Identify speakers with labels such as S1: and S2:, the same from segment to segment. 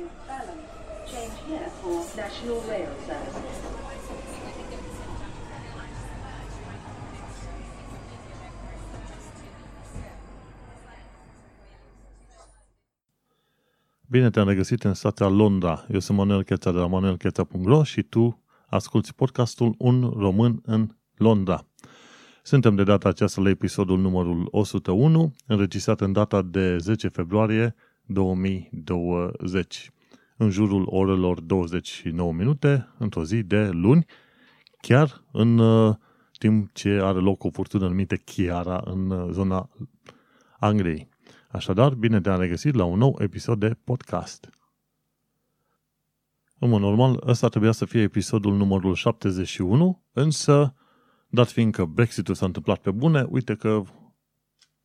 S1: to Balham. Change here for National Rail Service.
S2: Bine te-am regăsit în stația Londra. Eu sunt Manuel Cheța de la manuelcheța.ro și tu asculti podcastul Un Român în Londra. Suntem de data aceasta la episodul numărul 101, înregistrat în data de 10 februarie 2020, în jurul orelor 29 minute, într-o zi de luni, chiar în uh, timp ce are loc o furtună numită Chiara în uh, zona Angliei. Așadar, bine te-am regăsit la un nou episod de podcast. În mod normal, ăsta trebuia să fie episodul numărul 71, însă, dat fiindcă Brexit-ul s-a întâmplat pe bune, uite că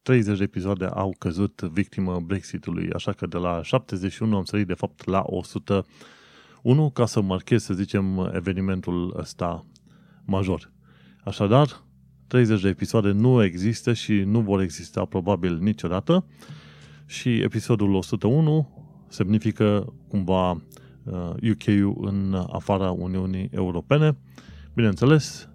S2: 30 de episoade au căzut victimă Brexitului, așa că de la 71 am sărit de fapt la 101 ca să marchez, să zicem, evenimentul ăsta major. Așadar, 30 de episoade nu există și nu vor exista probabil niciodată și episodul 101 semnifică cumva UK-ul în afara Uniunii Europene. Bineînțeles,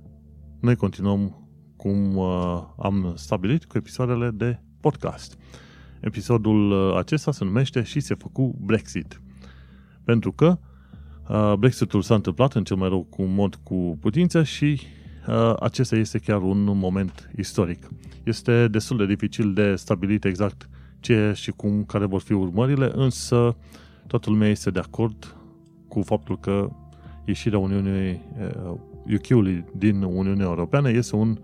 S2: noi continuăm cum uh, am stabilit cu episoadele de podcast. Episodul uh, acesta se numește și se făcu Brexit. Pentru că uh, Brexitul s-a întâmplat în cel mai rău cu mod cu putință și acesta este chiar un moment istoric. Este destul de dificil de stabilit exact ce și cum, care vor fi urmările, însă toată lumea este de acord cu faptul că ieșirea Uniunii UK-ului din Uniunea Europeană este un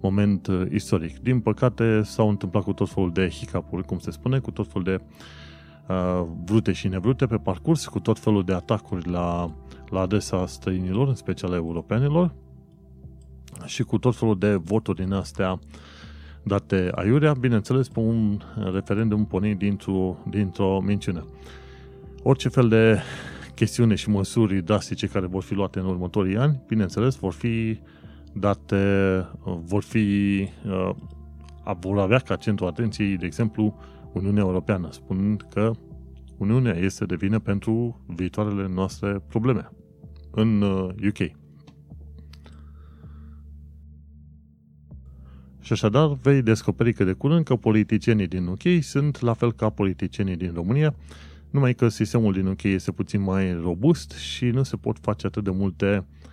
S2: moment uh, istoric. Din păcate s-au întâmplat cu tot felul de hiccup cum se spune, cu tot felul de uh, vrute și nevrute pe parcurs, cu tot felul de atacuri la, la adresa străinilor, în special europenilor, și cu tot felul de voturi din astea date aiurea, bineînțeles, pe un referendum pornit dintr-o, dintr-o minciună. Orice fel de chestiune și măsuri drastice care vor fi luate în următorii ani, bineînțeles, vor fi date, vor fi, uh, vor avea ca centru atenției, de exemplu, Uniunea Europeană, spunând că Uniunea este de vină pentru viitoarele noastre probleme în UK. Uh, Și așadar vei descoperi că de curând că politicienii din UK sunt la fel ca politicienii din România, numai că sistemul din UK este puțin mai robust și nu se pot face atât de multe uh,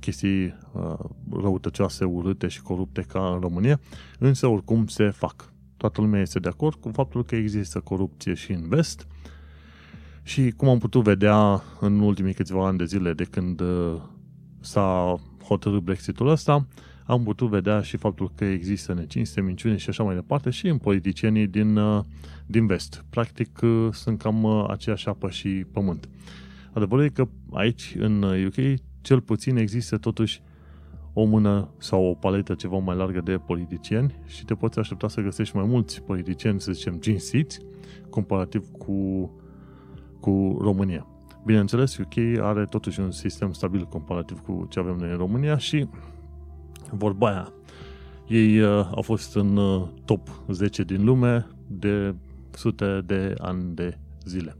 S2: chestii uh, răutăcioase, urâte și corupte ca în România, însă oricum se fac. Toată lumea este de acord cu faptul că există corupție și în vest și cum am putut vedea în ultimii câțiva ani de zile de când uh, s-a hotărât Brexitul ăsta, am putut vedea și faptul că există necinste, minciune și așa mai departe și în politicienii din, uh, din vest. Practic uh, sunt cam uh, aceeași apă și pământ. Adevărul e că aici, în UK, cel puțin există totuși o mână sau o paletă ceva mai largă de politicieni și te poți aștepta să găsești mai mulți politicieni, să zicem, cinstiți, comparativ cu, cu România. Bineînțeles, UK are totuși un sistem stabil comparativ cu ce avem noi în România și vorba aia. Ei uh, au fost în uh, top 10 din lume de sute de ani de zile.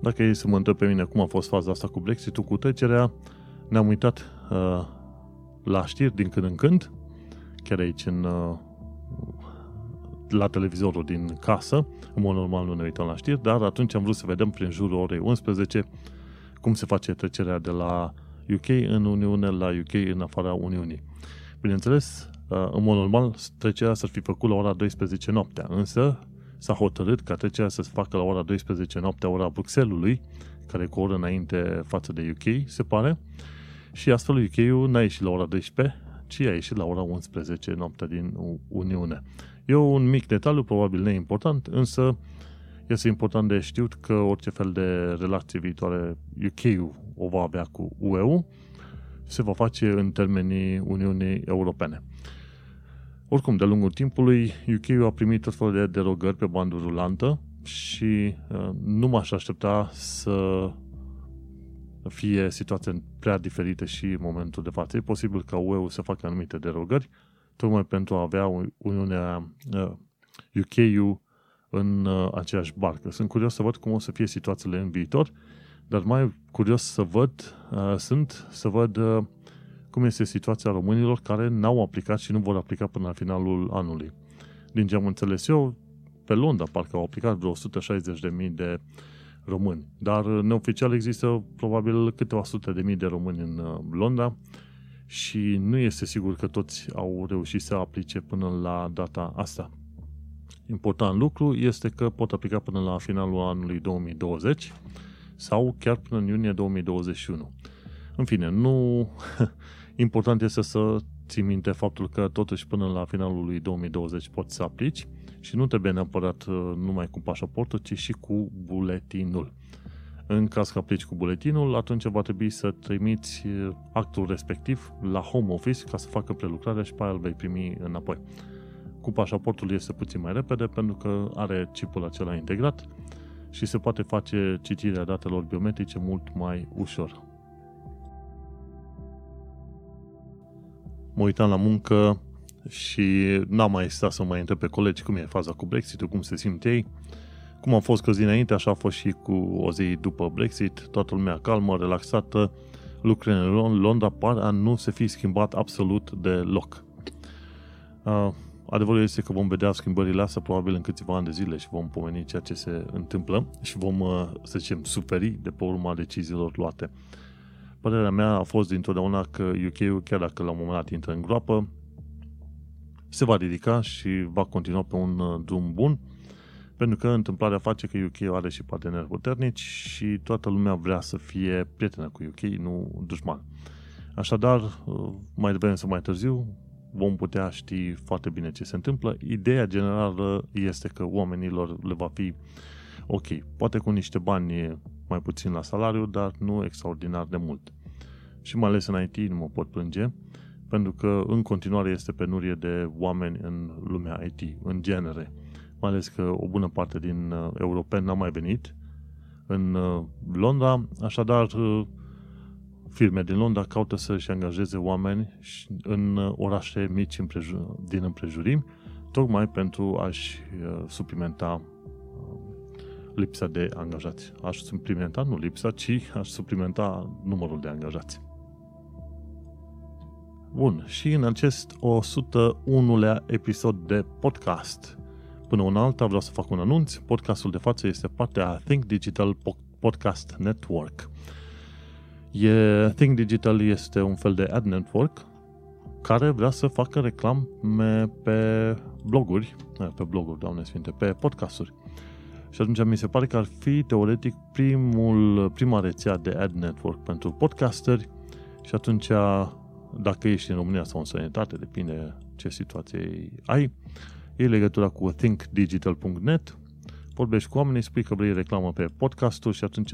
S2: Dacă ei să mă întreb pe mine cum a fost faza asta cu Brexit-ul, cu trecerea, ne-am uitat uh, la știri din când în când, chiar aici în, uh, la televizorul din casă, în mod normal nu ne uităm la știri, dar atunci am vrut să vedem prin jurul orei 11 cum se face trecerea de la UK în Uniune la UK în afara Uniunii. Bineînțeles, uh, în mod normal, trecerea să fi făcut la ora 12 noaptea, însă s-a hotărât ca trecerea să se facă la ora 12 noaptea, ora Bruxellesului, care e cu o oră înainte față de UK, se pare, și astfel UK-ul n-a ieșit la ora 12, ci a ieșit la ora 11 noaptea din Uniune. E un mic detaliu, probabil neimportant, însă este important de știut că orice fel de relație viitoare UK o va avea cu UE se va face în termenii Uniunii Europene. Oricum, de lungul timpului, UK a primit tot felul de derogări pe bandul rulantă și uh, nu m-aș aștepta să fie situația prea diferită și în momentul de față. E posibil ca UE să facă anumite derogări, tocmai pentru a avea Uniunea uh, UK-ul în uh, aceeași barcă. Sunt curios să văd cum o să fie situațiile în viitor, dar mai curios să văd, uh, sunt să văd uh, cum este situația românilor care n-au aplicat și nu vor aplica până la finalul anului. Din ce am înțeles eu, pe Londra parcă au aplicat vreo 160.000 de români, dar neoficial există probabil câteva sute de mii de români în uh, Londra și nu este sigur că toți au reușit să aplice până la data asta. Important lucru este că pot aplica până la finalul anului 2020 sau chiar până în iunie 2021. În fine, nu... Important este să ții minte faptul că totuși până la finalul lui 2020 poți să aplici și nu trebuie neapărat uh, numai cu pașaportul, ci și cu buletinul. În caz că aplici cu buletinul, atunci va trebui să trimiți uh, actul respectiv la home office ca să facă prelucrarea și pe aia îl vei primi înapoi. Cu pașaportul este puțin mai repede pentru că are chipul acela integrat și se poate face citirea datelor biometrice mult mai ușor. Mă uitam la muncă și n-am mai stat să mai întreb pe colegi cum e faza cu brexit cum se simt ei. Cum am fost căzi dinainte, așa a fost și cu o zi după Brexit, toată lumea calmă, relaxată, lucrurile în Londra par a nu se fi schimbat absolut deloc. Uh, adevărul este că vom vedea schimbările astea probabil în câțiva ani de zile și vom pomeni ceea ce se întâmplă și vom, uh, să zicem, suferi de pe urma deciziilor luate. Părerea mea a fost dintotdeauna că UK-ul, chiar dacă la un moment dat intră în groapă, se va ridica și va continua pe un uh, drum bun, pentru că întâmplarea face că UK are și parteneri puternici și toată lumea vrea să fie prietenă cu UK, nu dușman. Așadar, uh, mai devreme sau mai târziu, vom putea ști foarte bine ce se întâmplă. Ideea generală este că oamenilor le va fi ok, poate cu niște bani mai puțin la salariu, dar nu extraordinar de mult. Și mai ales în IT nu mă pot plânge, pentru că în continuare este penurie de oameni în lumea IT, în genere. Mai ales că o bună parte din uh, europeni n-a mai venit în uh, Londra, așadar uh, firme din Londra caută să-și angajeze oameni în orașe mici din împrejurimi, tocmai pentru a-și suplimenta lipsa de angajați. Aș suplimenta, nu lipsa, ci aș suplimenta numărul de angajați. Bun, și în acest 101-lea episod de podcast, până una alta vreau să fac un anunț. Podcastul de față este partea a Think Digital Podcast Network. E, Think Digital este un fel de ad network care vrea să facă reclame pe bloguri, pe bloguri, doamne sfinte, pe podcasturi. Și atunci mi se pare că ar fi teoretic primul, prima rețea de ad network pentru podcasteri și atunci dacă ești în România sau în sănătate, depinde ce situație ai, iei legătura cu thinkdigital.net, vorbești cu oamenii, spui că vrei reclamă pe podcastul și atunci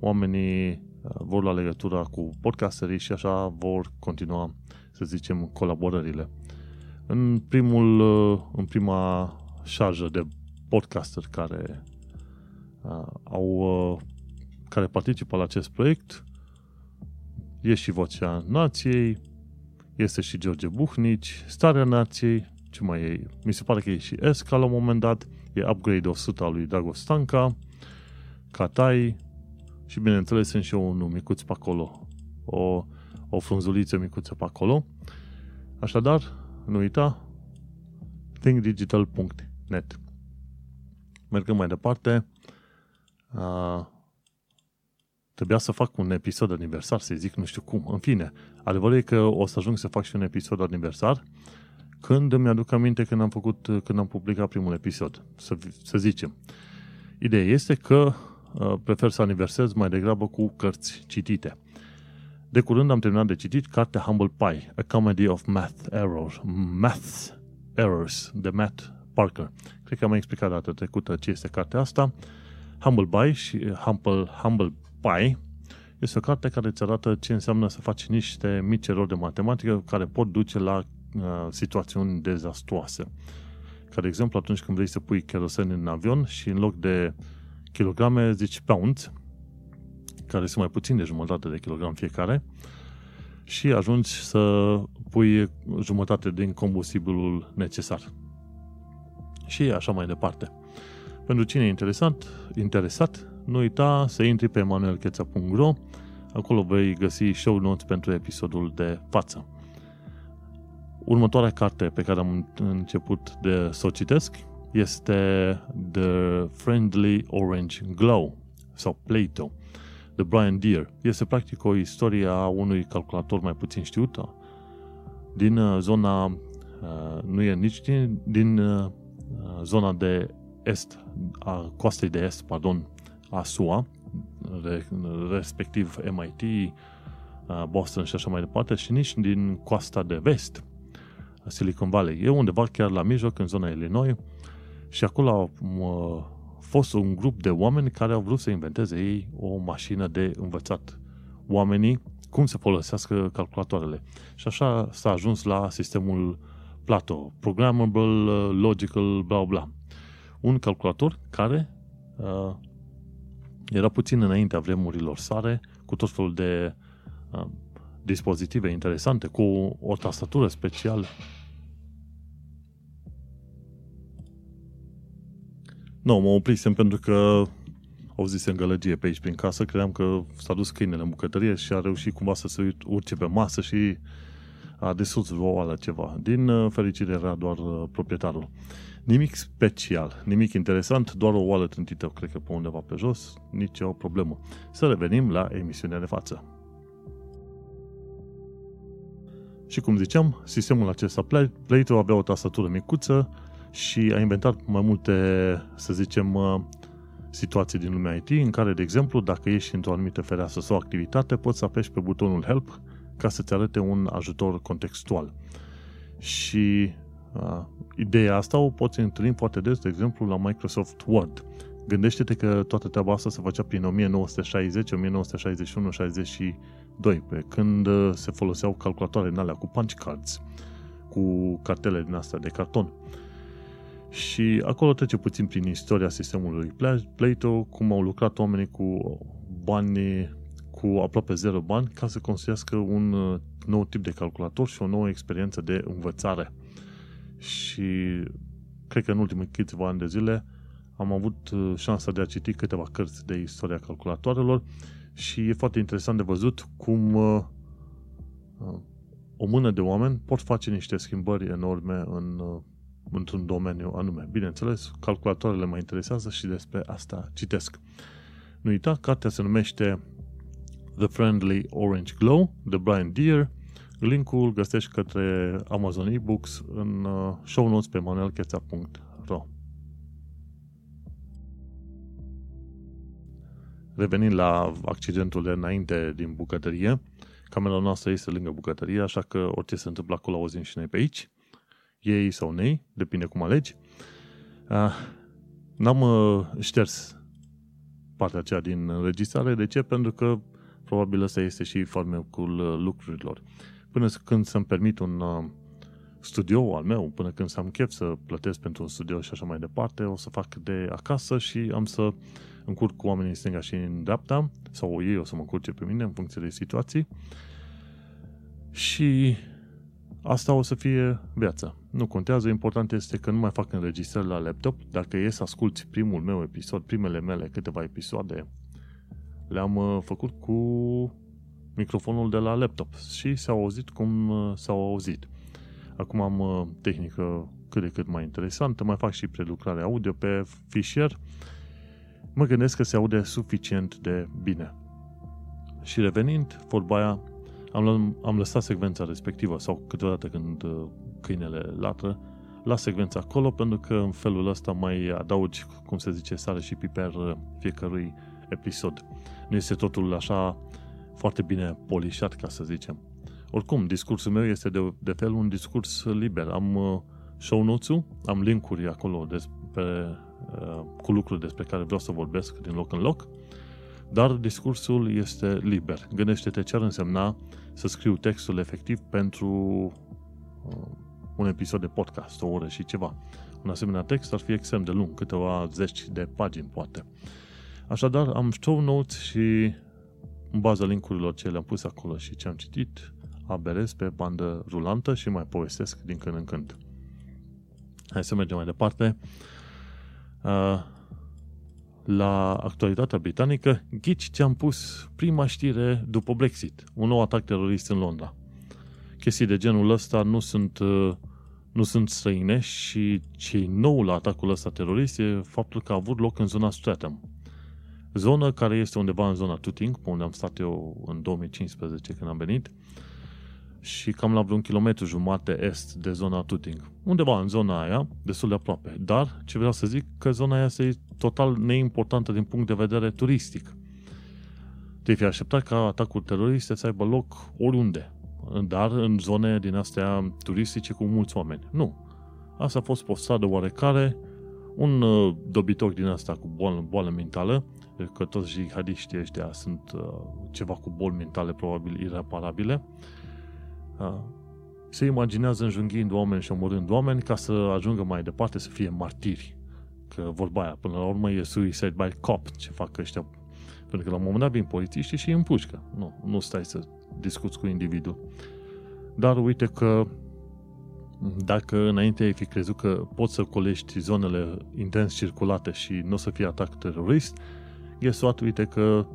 S2: oamenii uh, vor lua legătura cu podcasterii și așa vor continua, să zicem, colaborările. În, primul, uh, în prima șarjă de podcaster care uh, au uh, care participă la acest proiect e și Vocea Nației, este și George Buhnici, Starea Nației, ce mai e? Mi se pare că e și Esca la un moment dat, e Upgrade 100 al lui Dragos Stanca, Catai și bineînțeles sunt și eu un micuț pe acolo, o, o frunzuliță micuță pe acolo. Așadar, nu uita, thinkdigital.net Mergând mai departe, uh, trebuia să fac un episod aniversar, să zic nu știu cum. În fine, adevărul e că o să ajung să fac și un episod aniversar când îmi aduc aminte când am făcut, când am publicat primul episod, să, să zicem. Ideea este că uh, prefer să aniversez mai degrabă cu cărți citite. De curând am terminat de citit cartea Humble Pie, A Comedy of Math Errors, Math Errors, de Matt Parker. Cred că am explicat data trecută ce este cartea asta. Humble Pie și Humble, Humble Pie este o carte care îți arată ce înseamnă să faci niște mici erori de matematică care pot duce la uh, situațiuni dezastruoase. Ca de exemplu, atunci când vrei să pui kerosen în avion și în loc de kilograme zici pounds, care sunt mai puțin de jumătate de kilogram fiecare, și ajungi să pui jumătate din combustibilul necesar. Și așa mai departe. Pentru cine e interesat, interesat nu uita să intri pe manuelcheța.ro Acolo vei găsi show notes pentru episodul de față. Următoarea carte pe care am început de să o citesc este The Friendly Orange Glow sau Plato de Brian Deere. Este practic o istorie a unui calculator mai puțin știut din uh, zona, uh, nu e nici din, din uh, zona de est, a coastei de est, pardon, a SUA, respectiv MIT, Boston și așa mai departe, și nici din coasta de vest, Silicon Valley. E undeva chiar la mijloc, în zona Illinois, și acolo a fost un grup de oameni care au vrut să inventeze ei o mașină de învățat oamenii cum să folosească calculatoarele. Și așa s-a ajuns la sistemul Plato, Programmable, Logical, bla bla. Un calculator care uh, era puțin înaintea vremurilor sare, cu tot felul de uh, dispozitive interesante, cu o tastatură specială. Nu, mă oprisem pentru că auzisem gălăgie pe aici prin casă, credeam că s-a dus câinele în bucătărie și a reușit cumva să se urce pe masă și a desus la ceva. Din uh, fericire era doar uh, proprietarul. Nimic special, nimic interesant, doar o oală trântită, cred că pe undeva pe jos, nici o problemă. Să revenim la emisiunea de față. Și cum ziceam, sistemul acesta Plato avea o tastatură micuță și a inventat mai multe, să zicem, uh, situații din lumea IT în care, de exemplu, dacă ești într-o anumită fereastră sau activitate, poți să apeși pe butonul Help ca să-ți arate un ajutor contextual. Și uh, ideea asta o poți întâlni foarte des, de exemplu, la Microsoft Word. Gândește-te că toată treaba asta se făcea prin 1960, 1961, 62, pe când uh, se foloseau calculatoare în alea cu punch cards, cu cartele din astea de carton. Și acolo trece puțin prin istoria sistemului Plato, cum au lucrat oamenii cu bani, cu aproape zero bani, ca să construiască un uh, nou tip de calculator și o nouă experiență de învățare. Și cred că în ultimii câțiva ani de zile am avut uh, șansa de a citi câteva cărți de istoria calculatoarelor și e foarte interesant de văzut cum uh, o mână de oameni pot face niște schimbări enorme în într-un domeniu anume. Bineînțeles, calculatoarele mă interesează și despre asta citesc. Nu uita, cartea se numește The Friendly Orange Glow de Brian Deere. Linkul găsești către Amazon eBooks în uh, show notes pe manuelcheța.ro Revenind la accidentul de înainte din bucătărie, camera noastră este lângă bucătărie, așa că orice se întâmplă acolo auzim și noi pe aici ei sau nei, depinde cum alegi. Uh, n-am uh, șters partea aceea din înregistrare. De ce? Pentru că probabil ăsta este și farmecul uh, lucrurilor. Până când să-mi permit un uh, studio al meu, până când să am chef să plătesc pentru un studio și așa mai departe, o să fac de acasă și am să încurc cu oamenii în stânga și în dreapta, sau ei o să mă încurce pe mine în funcție de situații. Și asta o să fie viața. Nu contează, important este că nu mai fac înregistrări la laptop. Dacă e să asculti primul meu episod, primele mele câteva episoade, le-am uh, făcut cu microfonul de la laptop și s-au auzit cum uh, s-au auzit. Acum am uh, tehnică cât de cât mai interesantă, mai fac și prelucrare audio pe fișier. Mă gândesc că se aude suficient de bine. Și revenind, vorba aia, am, am lăsat secvența respectivă sau câteodată când câinele latră, la secvența acolo, pentru că în felul ăsta mai adaugi, cum se zice, sare și piper uh, fiecărui episod. Nu este totul așa foarte bine polișat, ca să zicem. Oricum, discursul meu este de, de fel un discurs liber. Am uh, show notes am linkuri acolo despre, uh, cu lucruri despre care vreau să vorbesc din loc în loc, dar discursul este liber. Gândește-te ce ar însemna să scriu textul efectiv pentru un episod de podcast, o oră și ceva. Un asemenea text ar fi extrem de lung, câteva zeci de pagini, poate. Așadar, am show notes și în baza linkurilor ce le-am pus acolo și ce am citit, aberez pe bandă rulantă și mai povestesc din când în când. Hai să mergem mai departe. Uh, la actualitatea britanică, ghici ce am pus prima știre după Brexit. Un nou atac terorist în Londra. Chestii de genul ăsta nu sunt, uh, nu sunt străine și ce nou la atacul ăsta terorist e faptul că a avut loc în zona Streatham. Zonă care este undeva în zona Tooting, unde am stat eu în 2015 când am venit, și cam la vreun kilometru jumate est de zona Tooting. Undeva în zona aia, destul de aproape. Dar, ce vreau să zic, că zona aia este total neimportantă din punct de vedere turistic. Te fi așteptat ca atacuri teroriste să aibă loc oriunde, dar în zone din astea turistice cu mulți oameni. Nu. Asta a fost o stradă oarecare, un uh, dobitor din asta cu boală, boală mentală, că toți jihadiștii ăștia sunt uh, ceva cu boli mentale probabil ireparabile, uh, se imaginează înjunghiind oameni și omorând oameni ca să ajungă mai departe să fie martiri. Că vorba aia, până la urmă e suicide by cop ce fac ăștia. Pentru că la un moment dat vin polițiștii și îi împușcă. Nu, nu stai să discuți cu individul. Dar uite că dacă înainte ai fi crezut că poți să colești zonele intens circulate și nu o să fie atac terorist, guess what, uite că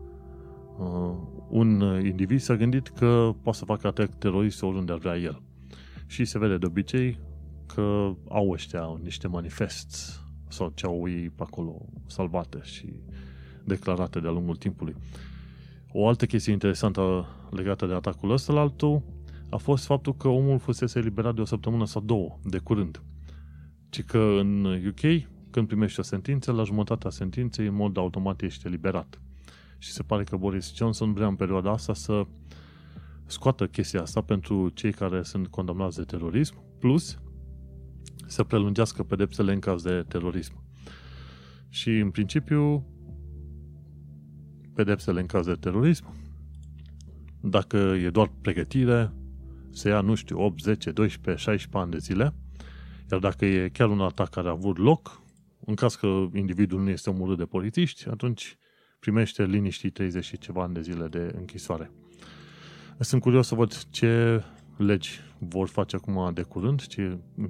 S2: uh, un individ s-a gândit că poate să facă atac terorist oriunde ar vrea el. Și se vede de obicei că au ăștia niște manifests sau ce au ei pe acolo salvate și declarate de-a lungul timpului. O altă chestie interesantă legată de atacul ăsta la altul a fost faptul că omul fusese eliberat de o săptămână sau două, de curând. Ci că în UK, când primești o sentință, la jumătatea sentinței, în mod automat ești eliberat. Și se pare că Boris Johnson vrea în perioada asta să scoată chestia asta pentru cei care sunt condamnați de terorism, plus să prelungească pedepsele în caz de terorism. Și, în principiu, pedepsele în caz de terorism, dacă e doar pregătire, se ia, nu știu, 8, 10, 12, 16 ani de zile, iar dacă e chiar un atac care a avut loc, în caz că individul nu este omorât de polițiști, atunci primește liniștii 30 și ceva ani de zile de închisoare. Sunt curios să văd ce legi vor face acum de curând,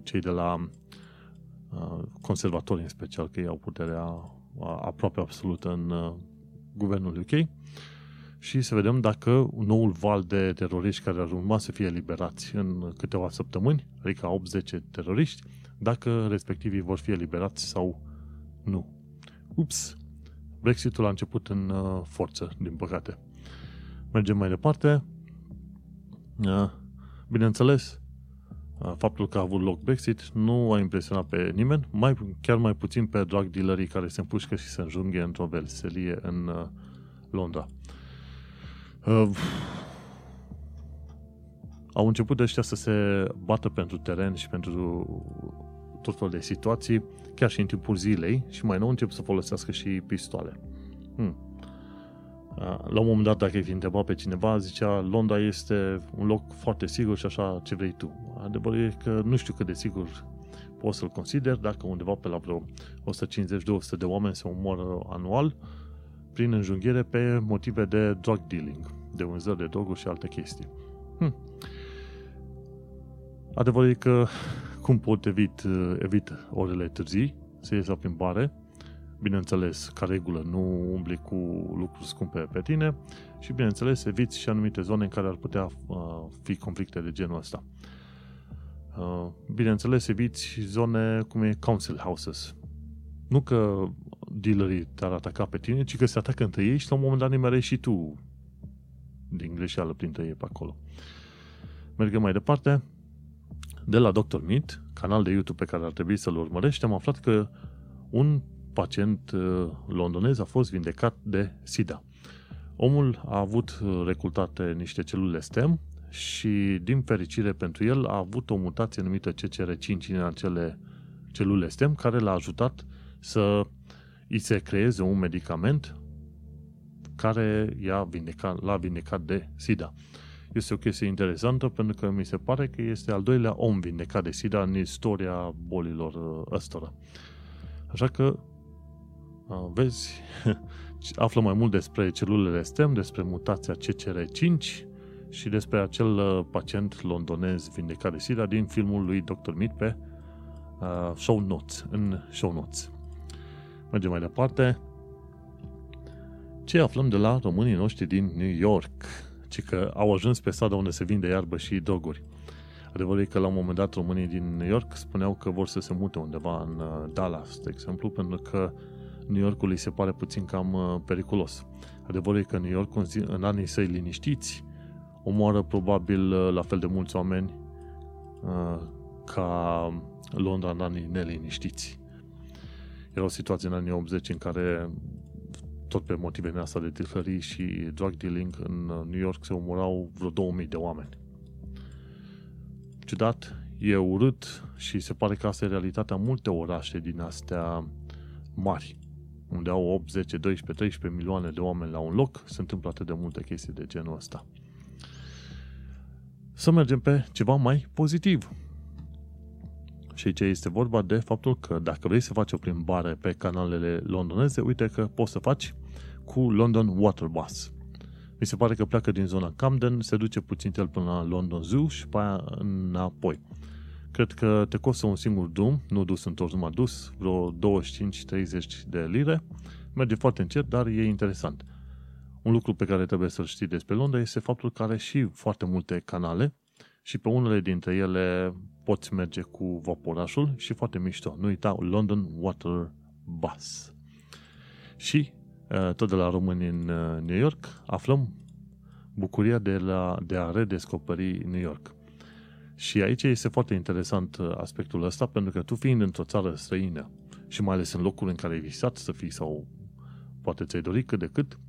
S2: cei de la uh, conservatori în special, că ei au puterea aproape absolută în uh, guvernul UK și să vedem dacă noul val de teroriști care ar urma să fie eliberați în câteva săptămâni, adică 8-10 teroriști, dacă respectivii vor fi eliberați sau nu. Ups! Brexitul a început în uh, forță, din păcate. Mergem mai departe. Uh, bineînțeles, uh, faptul că a avut loc Brexit nu a impresionat pe nimeni, mai, chiar mai puțin pe drug dealerii care se împușcă și se înjunghe într-o veselie în uh, Londra. Uh, au început ăștia să se bată pentru teren și pentru tot felul de situații, chiar și în timpul zilei și mai nou încep să folosească și pistoale. Hmm. La un moment dat, dacă ai fi întrebat pe cineva, zicea Londra este un loc foarte sigur și așa ce vrei tu. Adevărul e că nu știu cât de sigur poți să-l consider dacă undeva pe la vreo 150-200 de oameni se omoară anual prin înjunghiere pe motive de drug dealing, de vânzări de droguri și alte chestii. Hmm. Adevărul e că cum pot evit, evit orele târzii, să ies la plimbare, bineînțeles, ca regulă, nu umbli cu lucruri scumpe pe tine și, bineînțeles, eviți și anumite zone în care ar putea uh, fi conflicte de genul ăsta. Uh, bineînțeles, eviți zone cum e council houses. Nu că dealerii te-ar ataca pe tine, ci că se atacă între ei și la un moment dat nimerei și tu din greșeală printre ei pe acolo. Mergem mai departe. De la Dr. Meat, canal de YouTube pe care ar trebui să-l urmărești, am aflat că un pacient uh, londonez a fost vindecat de SIDA. Omul a avut uh, recultate niște celule STEM și, din fericire pentru el, a avut o mutație numită CCR5 în acele celule STEM, care l-a ajutat să îi se creeze un medicament care i-a vindecat, l-a vindecat de SIDA. Este o chestie interesantă pentru că mi se pare că este al doilea om vindecat de SIDA în istoria bolilor uh, ăstora. Așa că, uh, vezi, află mai mult despre celulele STEM, despre mutația CCR5 și despre acel uh, pacient londonez vindecat de SIDA din filmul lui Dr. Meat pe uh, show notes, în show notes. Mergem mai departe. Ce aflăm de la românii noștri din New York? Ci că au ajuns pe strada unde se vinde iarbă și droguri. Adevărul e că la un moment dat românii din New York spuneau că vor să se mute undeva în uh, Dallas, de exemplu, pentru că New Yorkul îi se pare puțin cam uh, periculos. Adevărul e că New York în anii săi liniștiți omoară probabil uh, la fel de mulți oameni ca Londra în anii neliniștiți. Era o situație în anii 80 în care tot pe motive din asta de tiflării și drug dealing în New York se omorau vreo 2000 de oameni ciudat, e urât și se pare că asta e realitatea multe orașe din astea mari, unde au 8, 10, 12, 13 milioane de oameni la un loc, se întâmplă atât de multe chestii de genul ăsta. Să mergem pe ceva mai pozitiv. Și aici este vorba de faptul că dacă vrei să faci o plimbare pe canalele londoneze, uite că poți să faci cu London Water Bus. Mi se pare că pleacă din zona Camden, se duce puțin el până la London Zoo și pe aia înapoi. Cred că te costă un singur drum, nu dus întors, numai dus, vreo 25-30 de lire. Merge foarte încet, dar e interesant. Un lucru pe care trebuie să-l știi despre Londra este faptul că are și foarte multe canale și pe unele dintre ele poți merge cu vaporașul și foarte mișto. Nu uita London Water Bus. Și Eh, tot de la români în eh, New York, aflăm bucuria de, la, de a redescoperi New York. Și aici este foarte interesant eh, aspectul ăsta, pentru că tu fiind într-o țară străină și mai ales în locul în care ai visat să fii sau poate ți-ai dorit cât de cât,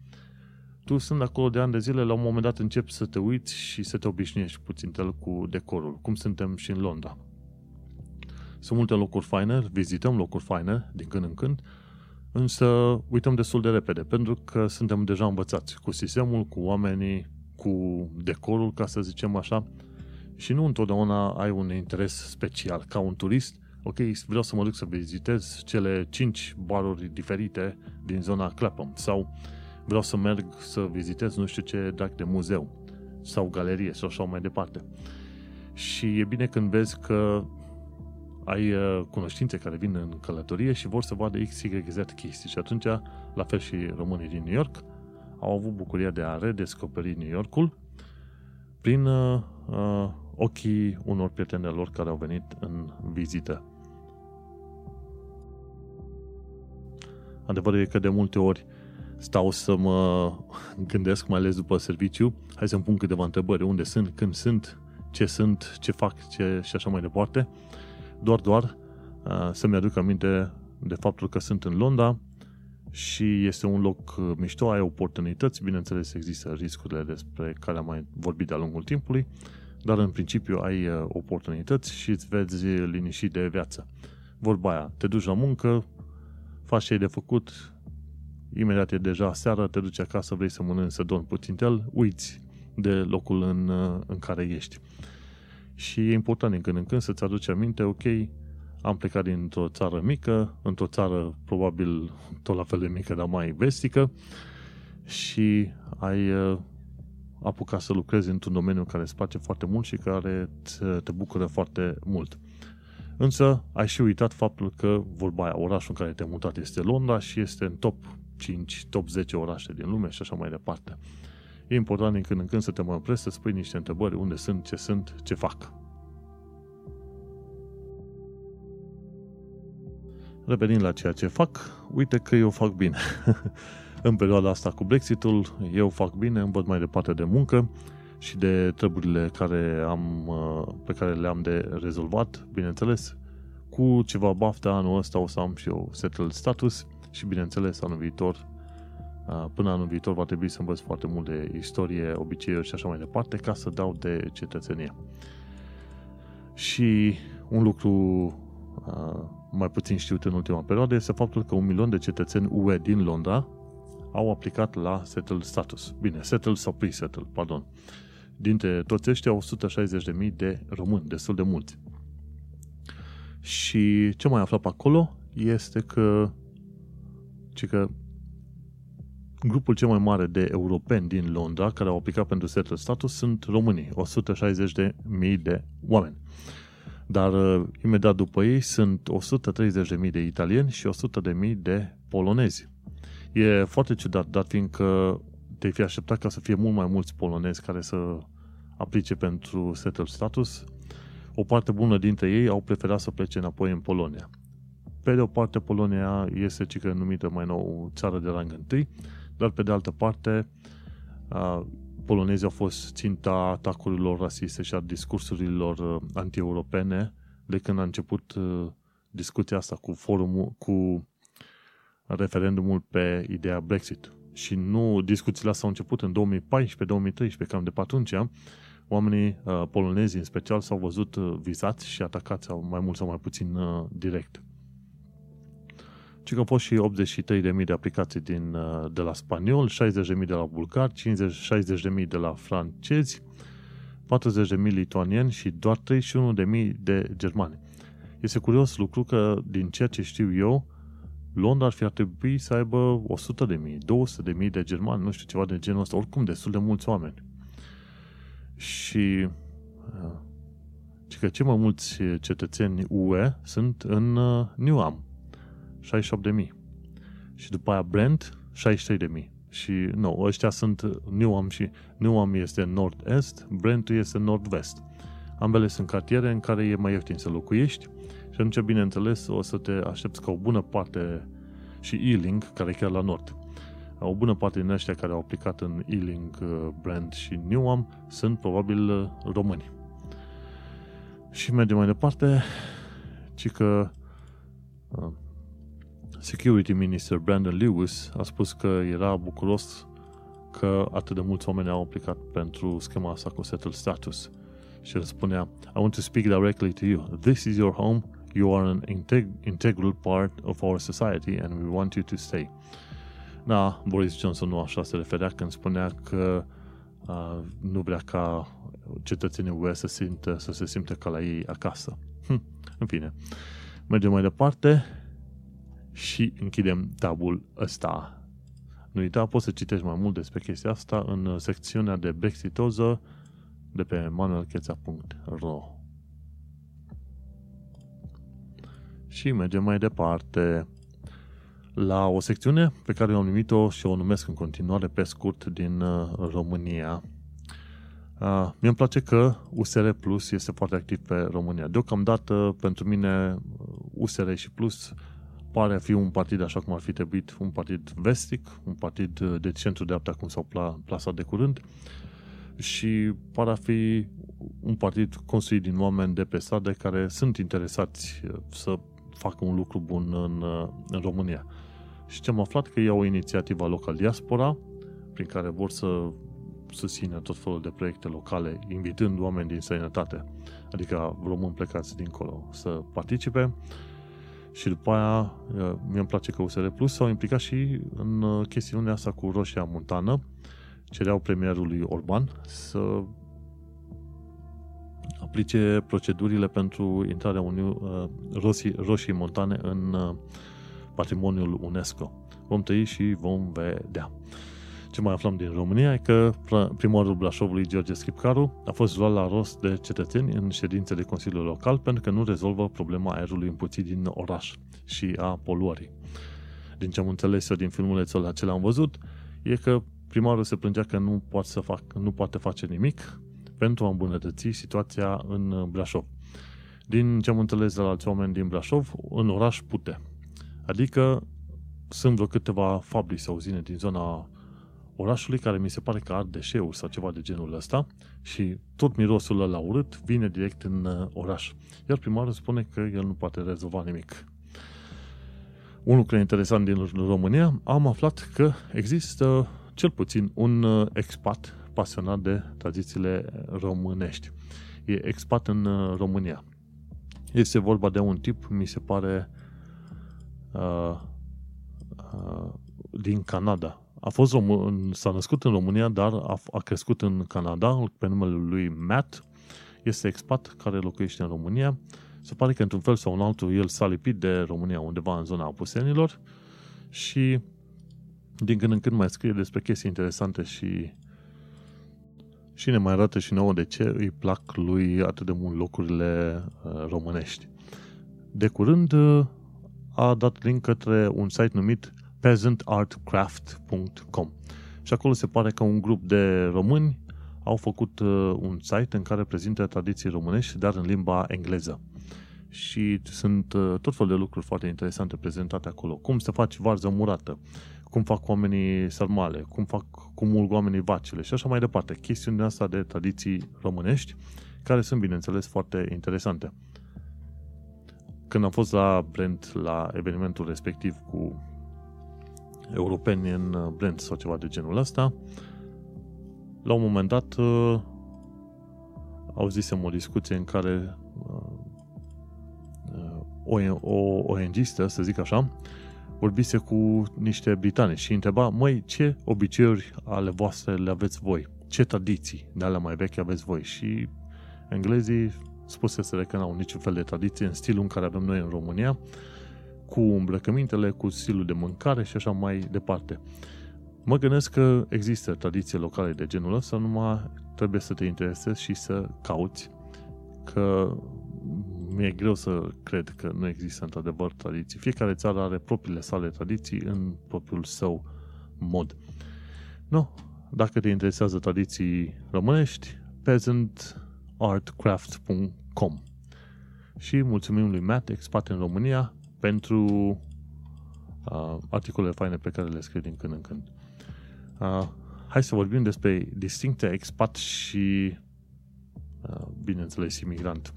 S2: tu sunt acolo de ani de zile, la un moment dat începi să te uiți și să te obișnuiești puțin cu decorul, cum suntem și în Londra. Sunt multe locuri faine, vizităm locuri faine din când în când, însă uităm destul de repede, pentru că suntem deja învățați cu sistemul, cu oamenii, cu decorul, ca să zicem așa, și nu întotdeauna ai un interes special. Ca un turist, ok, vreau să mă duc să vizitez cele 5 baruri diferite din zona Clapham sau vreau să merg să vizitez nu știu ce drag de muzeu sau galerie sau așa mai departe. Și e bine când vezi că ai uh, cunoștințe care vin în călătorie și vor să vadă X, Y, Z chestii. Și atunci, la fel și românii din New York, au avut bucuria de a redescoperi New Yorkul prin uh, uh, ochii unor prieteni lor care au venit în vizită. Adevărul e că de multe ori stau să mă gândesc, mai ales după serviciu, hai să-mi pun câteva întrebări, unde sunt, când sunt, ce sunt, ce fac? Ce, și așa mai departe. Doar, doar uh, să-mi aduc aminte de faptul că sunt în Londra și este un loc uh, mișto, ai oportunități, bineînțeles există riscurile despre care am mai vorbit de-a lungul timpului, dar în principiu ai uh, oportunități și îți vezi liniștit de viață. Vorba aia, te duci la muncă, faci ce ai de făcut, imediat e deja seara, te duci acasă, vrei să mănânci, să dormi puțin el, uiți de locul în, în care ești. Și e important din când în când să-ți aduci aminte, ok, am plecat dintr-o țară mică, într-o țară probabil tot la fel de mică, dar mai vestică și ai uh, apucat să lucrezi într-un domeniu care îți place foarte mult și care te bucură foarte mult. Însă ai și uitat faptul că, vorba aia, orașul în care te-ai mutat este Londra și este în top 5, top 10 orașe din lume și așa mai departe. E important din când în când să te mai oprești, să spui niște întrebări, unde sunt, ce sunt, ce fac. Revenind la ceea ce fac, uite că eu fac bine. în perioada asta cu Brexitul, eu fac bine, îmi văd mai departe de muncă și de treburile care am, uh, pe care le-am de rezolvat, bineînțeles, cu ceva baftă anul ăsta o să am și eu settled status și bineînțeles anul viitor Până anul viitor va trebui să învăț foarte mult de istorie, obiceiuri și așa mai departe ca să dau de cetățenie. Și un lucru mai puțin știut în ultima perioadă este faptul că un milion de cetățeni UE din Londra au aplicat la settled status. Bine, settled sau pre-settled, pardon. Dintre toți ăștia, 160.000 de români, destul de mulți. Și ce mai aflat pe acolo este că, că grupul cel mai mare de europeni din Londra care au aplicat pentru setul status sunt românii, 160 de mii de oameni. Dar uh, imediat după ei sunt 130.000 de italieni și 100.000 de polonezi. E foarte ciudat, dat fiindcă te-ai fi așteptat ca să fie mult mai mulți polonezi care să aplice pentru settled status. O parte bună dintre ei au preferat să plece înapoi în Polonia. Pe de o parte, Polonia este cică numită mai nou țară de rang întâi, dar pe de altă parte, polonezii au fost ținta atacurilor rasiste și a discursurilor uh, anti-europene de când a început uh, discuția asta cu forumul, cu referendumul pe ideea Brexit. Și nu, discuțiile astea au început în 2014-2013, cam de pe atunci, oamenii uh, polonezi în special s-au văzut vizați și atacați mai mult sau mai puțin direct ci că au fost și 83.000 de aplicații din, uh, de la spaniol, 60.000 de la bulgari, 50, 60.000 de la francezi, 40.000 lituanieni și doar 31.000 de germani. Este curios lucru că, din ceea ce știu eu, Londra ar fi ar trebui să aibă 100.000, 200.000 de germani, nu știu, ceva de genul ăsta, oricum destul de mulți oameni. Și uh, că cei mai mulți cetățeni UE sunt în uh, Newham, 68.000. Și după aia Brent, 63.000. Și nu, ăștia sunt Newham și Newham este nord-est, Brent este nord-vest. Ambele sunt cartiere în care e mai ieftin să locuiești și atunci, bineînțeles, o să te aștepți ca o bună parte și Ealing, care e chiar la nord. O bună parte din ăștia care au aplicat în Ealing, uh, Brent și Newham sunt probabil uh, români. Și mergem mai departe, ci că uh, Security Minister Brandon Lewis a spus că era bucuros că atât de mulți oameni au aplicat pentru schema asta cu settled status. Și el spunea, I want to speak directly to you. This is your home. You are an integ- integral part of our society and we want you to stay. Da, Boris Johnson nu așa se referea când spunea că uh, nu vrea ca cetățenii UE să, simtă, să se simtă ca la ei acasă. Hm, în fine, mergem mai departe și închidem tabul ăsta. Nu uita, poți să citești mai mult despre chestia asta în secțiunea de Brexitoză de pe manuelcheța.ro Și mergem mai departe la o secțiune pe care am numit-o și o numesc în continuare pe scurt din uh, România. Uh, mi-mi place că USR Plus este foarte activ pe România. Deocamdată, pentru mine, USR uh, și Plus pare a fi un partid așa cum ar fi trebuit, un partid vestic, un partid uh, de centru dreapta cum s-au plasat de curând și pare a fi un partid construit din oameni de pe stradă care sunt interesați uh, să facă un lucru bun în, uh, în România. Și ce am aflat că iau o inițiativă local diaspora, prin care vor să susțină tot felul de proiecte locale, invitând oameni din sănătate, adică români plecați dincolo, să participe și după aia, mi-mi place că USR Plus s-au implicat și în uh, chestiunea asta cu Roșia Montană. Cereau premierului Orban să aplice procedurile pentru intrarea Uni- uh, Roșii, Roșii Montane în uh, patrimoniul UNESCO. Vom tăi și vom vedea. Ce mai aflăm din România e că primarul Brașovului, George Schipcaru, a fost luat la rost de cetățeni în ședințe de Consiliul Local pentru că nu rezolvă problema aerului împuțit din oraș și a poluării. Din ce am înțeles eu din filmulețul acela am văzut, e că primarul se plângea că nu poate, să fac, nu poate face nimic pentru a îmbunătăți situația în Brașov. Din ce am înțeles de la alți oameni din Brașov, în oraș pute. Adică sunt vreo câteva fabrici sau uzine din zona orașului care mi se pare că are deșeuri sau ceva de genul ăsta și tot mirosul ăla urât vine direct în uh, oraș. Iar primarul spune că el nu poate rezolva nimic. Un lucru interesant din România, am aflat că există cel puțin un uh, expat pasionat de tradițiile românești. E expat în uh, România. Este vorba de un tip, mi se pare, uh, uh, din Canada a fost român, s-a născut în România, dar a, a crescut în Canada pe numele lui Matt. Este expat care locuiește în România. Se pare că într-un fel sau un altul el s-a lipit de România undeva în zona Apusenilor și din când în când mai scrie despre chestii interesante și Și ne mai arată și nouă de ce îi plac lui atât de mult locurile uh, românești. De curând uh, a dat link către un site numit peasantartcraft.com și acolo se pare că un grup de români au făcut uh, un site în care prezintă tradiții românești, dar în limba engleză. Și sunt uh, tot fel de lucruri foarte interesante prezentate acolo. Cum să faci varză murată, cum fac oamenii sărmale, cum fac cum mulg oamenii vacile și așa mai departe. Chestiunea asta de tradiții românești, care sunt, bineînțeles, foarte interesante. Când am fost la Brent, la evenimentul respectiv cu europeni în uh, Brent sau ceva de genul ăsta, la un moment dat uh, auzisem o discuție în care uh, o, o ONG-istă, să zic așa, vorbise cu niște britanici și întreba, măi, ce obiceiuri ale voastre le aveți voi? Ce tradiții de alea mai vechi aveți voi? Și englezii spuseseră că n-au niciun fel de tradiție în stilul în care avem noi în România, cu îmbrăcămintele, cu stilul de mâncare și așa mai departe. Mă gândesc că există tradiții locale de genul ăsta, numai trebuie să te interesezi și să cauți că mi-e greu să cred că nu există într-adevăr tradiții. Fiecare țară are propriile sale tradiții în propriul său mod. No, dacă te interesează tradiții românești, peasantartcraft.com Și mulțumim lui Matt, expat în România, pentru uh, articolele faine pe care le scrie din când în când. Uh, hai să vorbim despre distincția expat și, uh, bineînțeles, imigrant.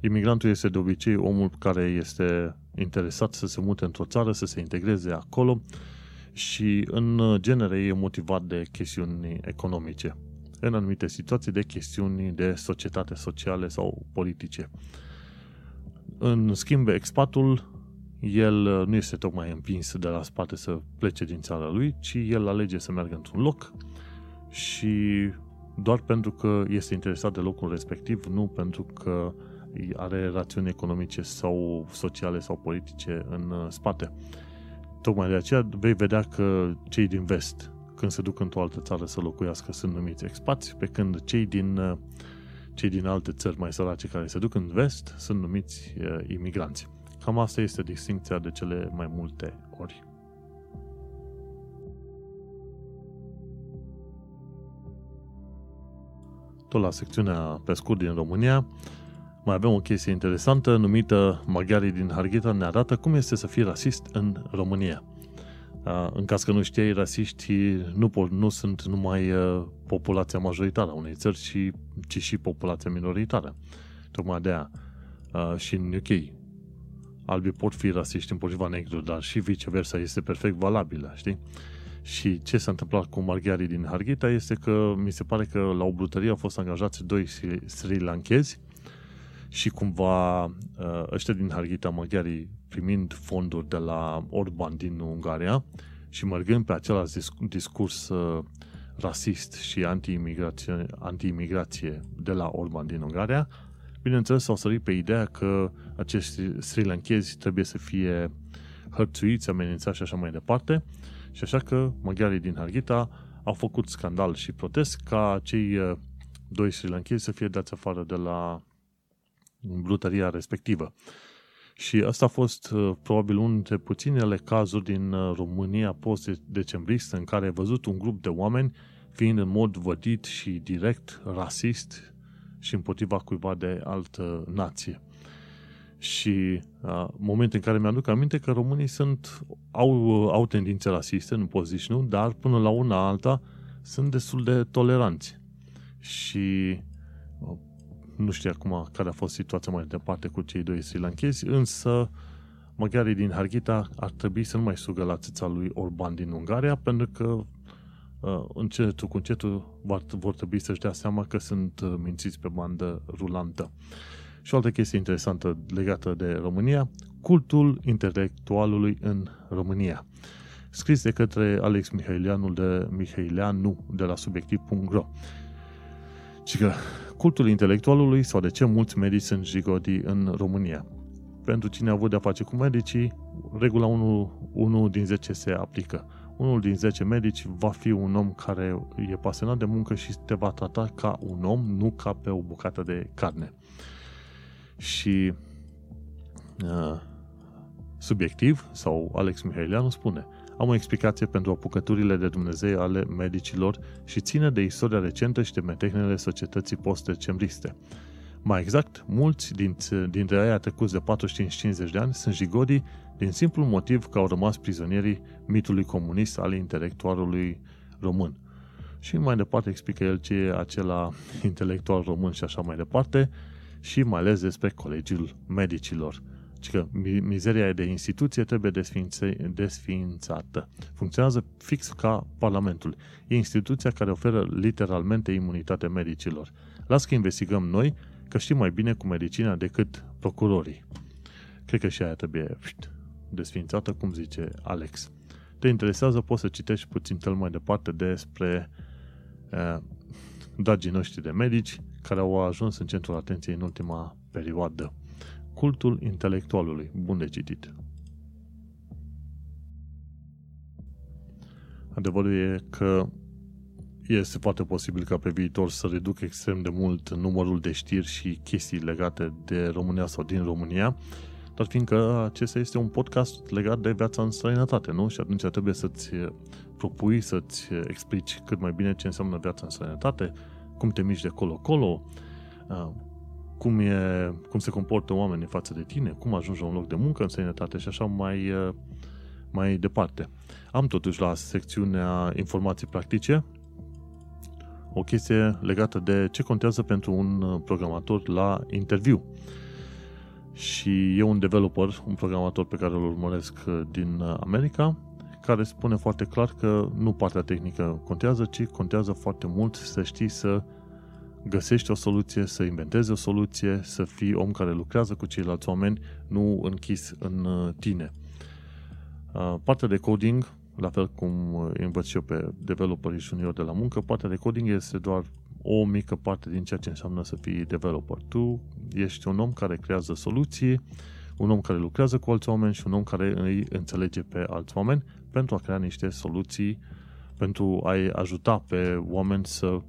S2: Imigrantul este de obicei omul care este interesat să se mute într-o țară, să se integreze acolo și în genere e motivat de chestiuni economice. În anumite situații de chestiuni de societate sociale sau politice. În schimb, expatul, el nu este tocmai împins de la spate să plece din țara lui, ci el alege să meargă într-un loc și doar pentru că este interesat de locul respectiv, nu pentru că are rațiuni economice sau sociale sau politice în uh, spate. Tocmai de aceea vei vedea că cei din vest, când se duc într-o altă țară să locuiască, sunt numiți expați, pe când cei din, uh, cei din alte țări mai sărace care se duc în vest sunt numiți uh, imigranți. Cam asta este distincția de cele mai multe ori. Tot la secțiunea pe scurt din România, mai avem o chestie interesantă numită Maghiarii din Harghita ne arată cum este să fii rasist în România. În caz că nu știai, rasiști nu, nu sunt numai populația majoritară a unei țări, ci, ci și populația minoritară. Tocmai de aia și în UK albii pot fi rasiști împotriva negru, dar și viceversa este perfect valabilă, știi? Și ce s-a întâmplat cu maghiarii din Harghita este că mi se pare că la o brutărie au fost angajați doi sri lankezi și cumva uh, ăștia din Harghita maghiarii primind fonduri de la Orban din Ungaria și mergând pe același discurs uh, rasist și anti-imigrație, anti-imigrație de la Orban din Ungaria, bineînțeles s-au sărit pe ideea că acești sri lankezi trebuie să fie hărțuiți, amenințați și așa mai departe și așa că maghiarii din Harghita au făcut scandal și protest ca cei uh, doi sri lankezi să fie dați afară de la brutăria respectivă. Și asta a fost uh, probabil unul dintre puținele cazuri din uh, România post-decembristă în care ai văzut un grup de oameni fiind în mod vădit și direct rasist și împotriva cuiva de altă nație. Și uh, moment în care mi-aduc aminte că românii sunt, au, au tendințe rasiste, nu pot zici nu, dar până la una alta sunt destul de toleranți. Și nu știu acum care a fost situația mai departe cu cei doi sri lankezi, însă maghiarii din Harghita ar trebui să nu mai sugă la țița lui Orban din Ungaria, pentru că uh, încetul cu încetul vor trebui să-și dea seama că sunt uh, mințiți pe bandă rulantă. Și o altă chestie interesantă legată de România, cultul intelectualului în România. Scris de către Alex Mihailianul de Mihaileanu de la subiectiv.ro. Și că cultul intelectualului sau de ce mulți medici sunt jigodi în România. Pentru cine a avut de-a face cu medicii, regula 1, 1 din 10 se aplică. unul din 10 medici va fi un om care e pasionat de muncă și te va trata ca un om, nu ca pe o bucată de carne. Și uh, subiectiv, sau Alex Mihailianu spune, am o explicație pentru apucăturile de Dumnezeu ale medicilor și ține de istoria recentă și de metehnele societății post-decembriste. Mai exact, mulți dintre aia trecuți de 45-50 de ani sunt jigodii din simplul motiv că au rămas prizonierii mitului comunist al intelectualului român. Și mai departe explică el ce e acela intelectual român și așa mai departe și mai ales despre colegiul medicilor. Și că mizeria de instituție trebuie desființată. Funcționează fix ca Parlamentul. E instituția care oferă literalmente imunitate medicilor. Las că investigăm noi, că știm mai bine cu medicina decât procurorii. Cred că și aia trebuie desfințată, cum zice Alex. Te interesează, poți să citești puțin cel mai departe despre uh, dragii noștri de medici care au ajuns în centrul atenției în ultima perioadă. Cultul intelectualului. Bun de citit. Adevărul e că este foarte posibil ca pe viitor să reduc extrem de mult numărul de știri și chestii legate de România sau din România, dar fiindcă acesta este un podcast legat de viața în străinătate, nu? Și atunci trebuie să-ți propui, să-ți explici cât mai bine ce înseamnă viața în străinătate, cum te miști de colo-colo, cum, e, cum se comportă oamenii față de tine, cum ajungi la un loc de muncă în străinătate și așa mai, mai departe. Am totuși la secțiunea informații practice o chestie legată de ce contează pentru un programator la interviu. Și e un developer, un programator pe care îl urmăresc din America, care spune foarte clar că nu partea tehnică contează, ci contează foarte mult să știi să găsești o soluție, să inventezi o soluție, să fii om care lucrează cu ceilalți oameni, nu închis în uh, tine. Uh, partea de coding, la fel cum uh, învăț și eu pe developerii junior de la muncă, partea de coding este doar o mică parte din ceea ce înseamnă să fii developer. Tu ești un om care creează soluții, un om care lucrează cu alți oameni și un om care îi înțelege pe alți oameni pentru a crea niște soluții, pentru a-i ajuta pe oameni să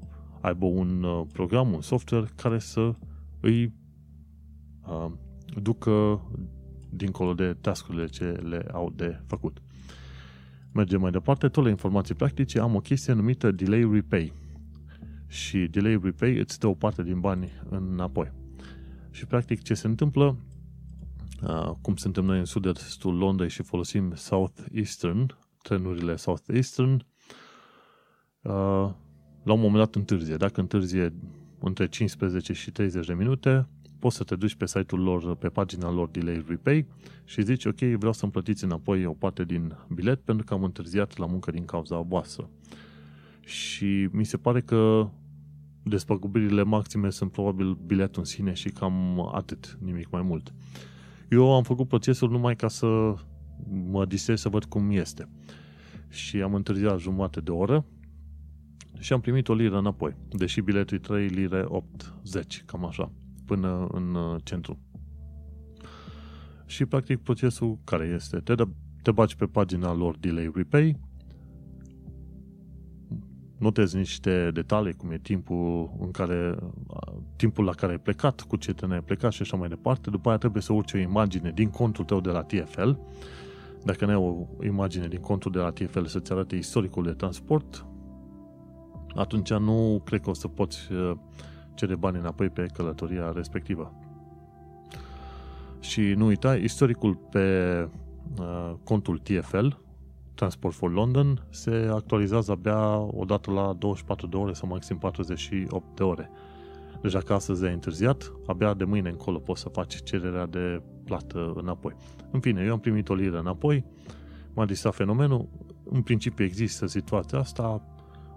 S2: aibă un uh, program, un software care să îi uh, ducă dincolo de tascurile ce le au de făcut. Mergem mai departe, tot la informații practice, am o chestie numită Delay Repay. Și Delay Repay îți dă o parte din bani înapoi. Și practic ce se întâmplă, uh, cum suntem noi în sud-estul Londrei și folosim South Eastern, trenurile South Eastern, uh, la un moment dat întârzie. Dacă întârzie între 15 și 30 de minute, poți să te duci pe site-ul lor, pe pagina lor Delay Repay și zici, ok, vreau să-mi plătiți înapoi o parte din bilet pentru că am întârziat la muncă din cauza voastră. Și mi se pare că despăgubirile maxime sunt probabil biletul în sine și cam atât, nimic mai mult. Eu am făcut procesul numai ca să mă distrez să văd cum este. Și am întârziat jumătate de oră și am primit o liră înapoi, deși biletul e 3 lire 80, cam așa, până în uh, centru. Și practic procesul care este? Te, dă, te baci pe pagina lor Delay Repay, notezi niște detalii, cum e timpul, în care, uh, timpul la care ai plecat, cu ce te ai plecat și așa mai departe. După aia trebuie să urci o imagine din contul tău de la TFL. Dacă nu ai o imagine din contul de la TFL să-ți arate istoricul de transport, atunci nu cred că o să poți uh, cere bani înapoi pe călătoria respectivă. Și nu uita, istoricul pe uh, contul TFL, Transport for London, se actualizează abia o dată la 24 de ore sau maxim 48 de ore. Deci dacă astăzi ai întârziat, abia de mâine încolo poți să faci cererea de plată înapoi. În fine, eu am primit o liră înapoi, m-a distrat fenomenul, în principiu există situația asta,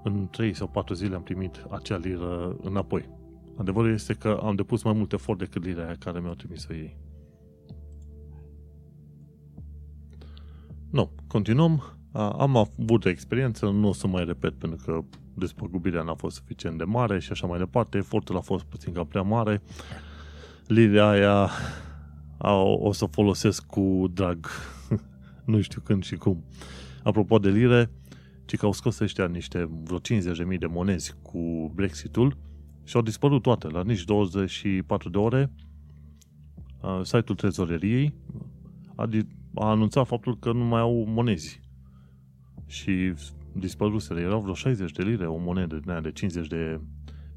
S2: în 3 sau 4 zile am primit acea liră înapoi. Adevărul este că am depus mai mult efort decât lira aia care mi-au trimis-o ei. Nu, continuăm. Am avut o experiență, nu o să mai repet pentru că despăgubirea n-a fost suficient de mare și așa mai departe. Efortul a fost puțin cam prea mare. Lira aia o să folosesc cu drag. nu știu când și cum. Apropo de lire, ci că au scos ăștia niște vreo 50.000 de monezi cu Brexitul și au dispărut toate. La nici 24 de ore, uh, site-ul trezoreriei a, a anunțat faptul că nu mai au monezi. Și dispăruseră. Erau vreo 60 de lire o monedă de 50 de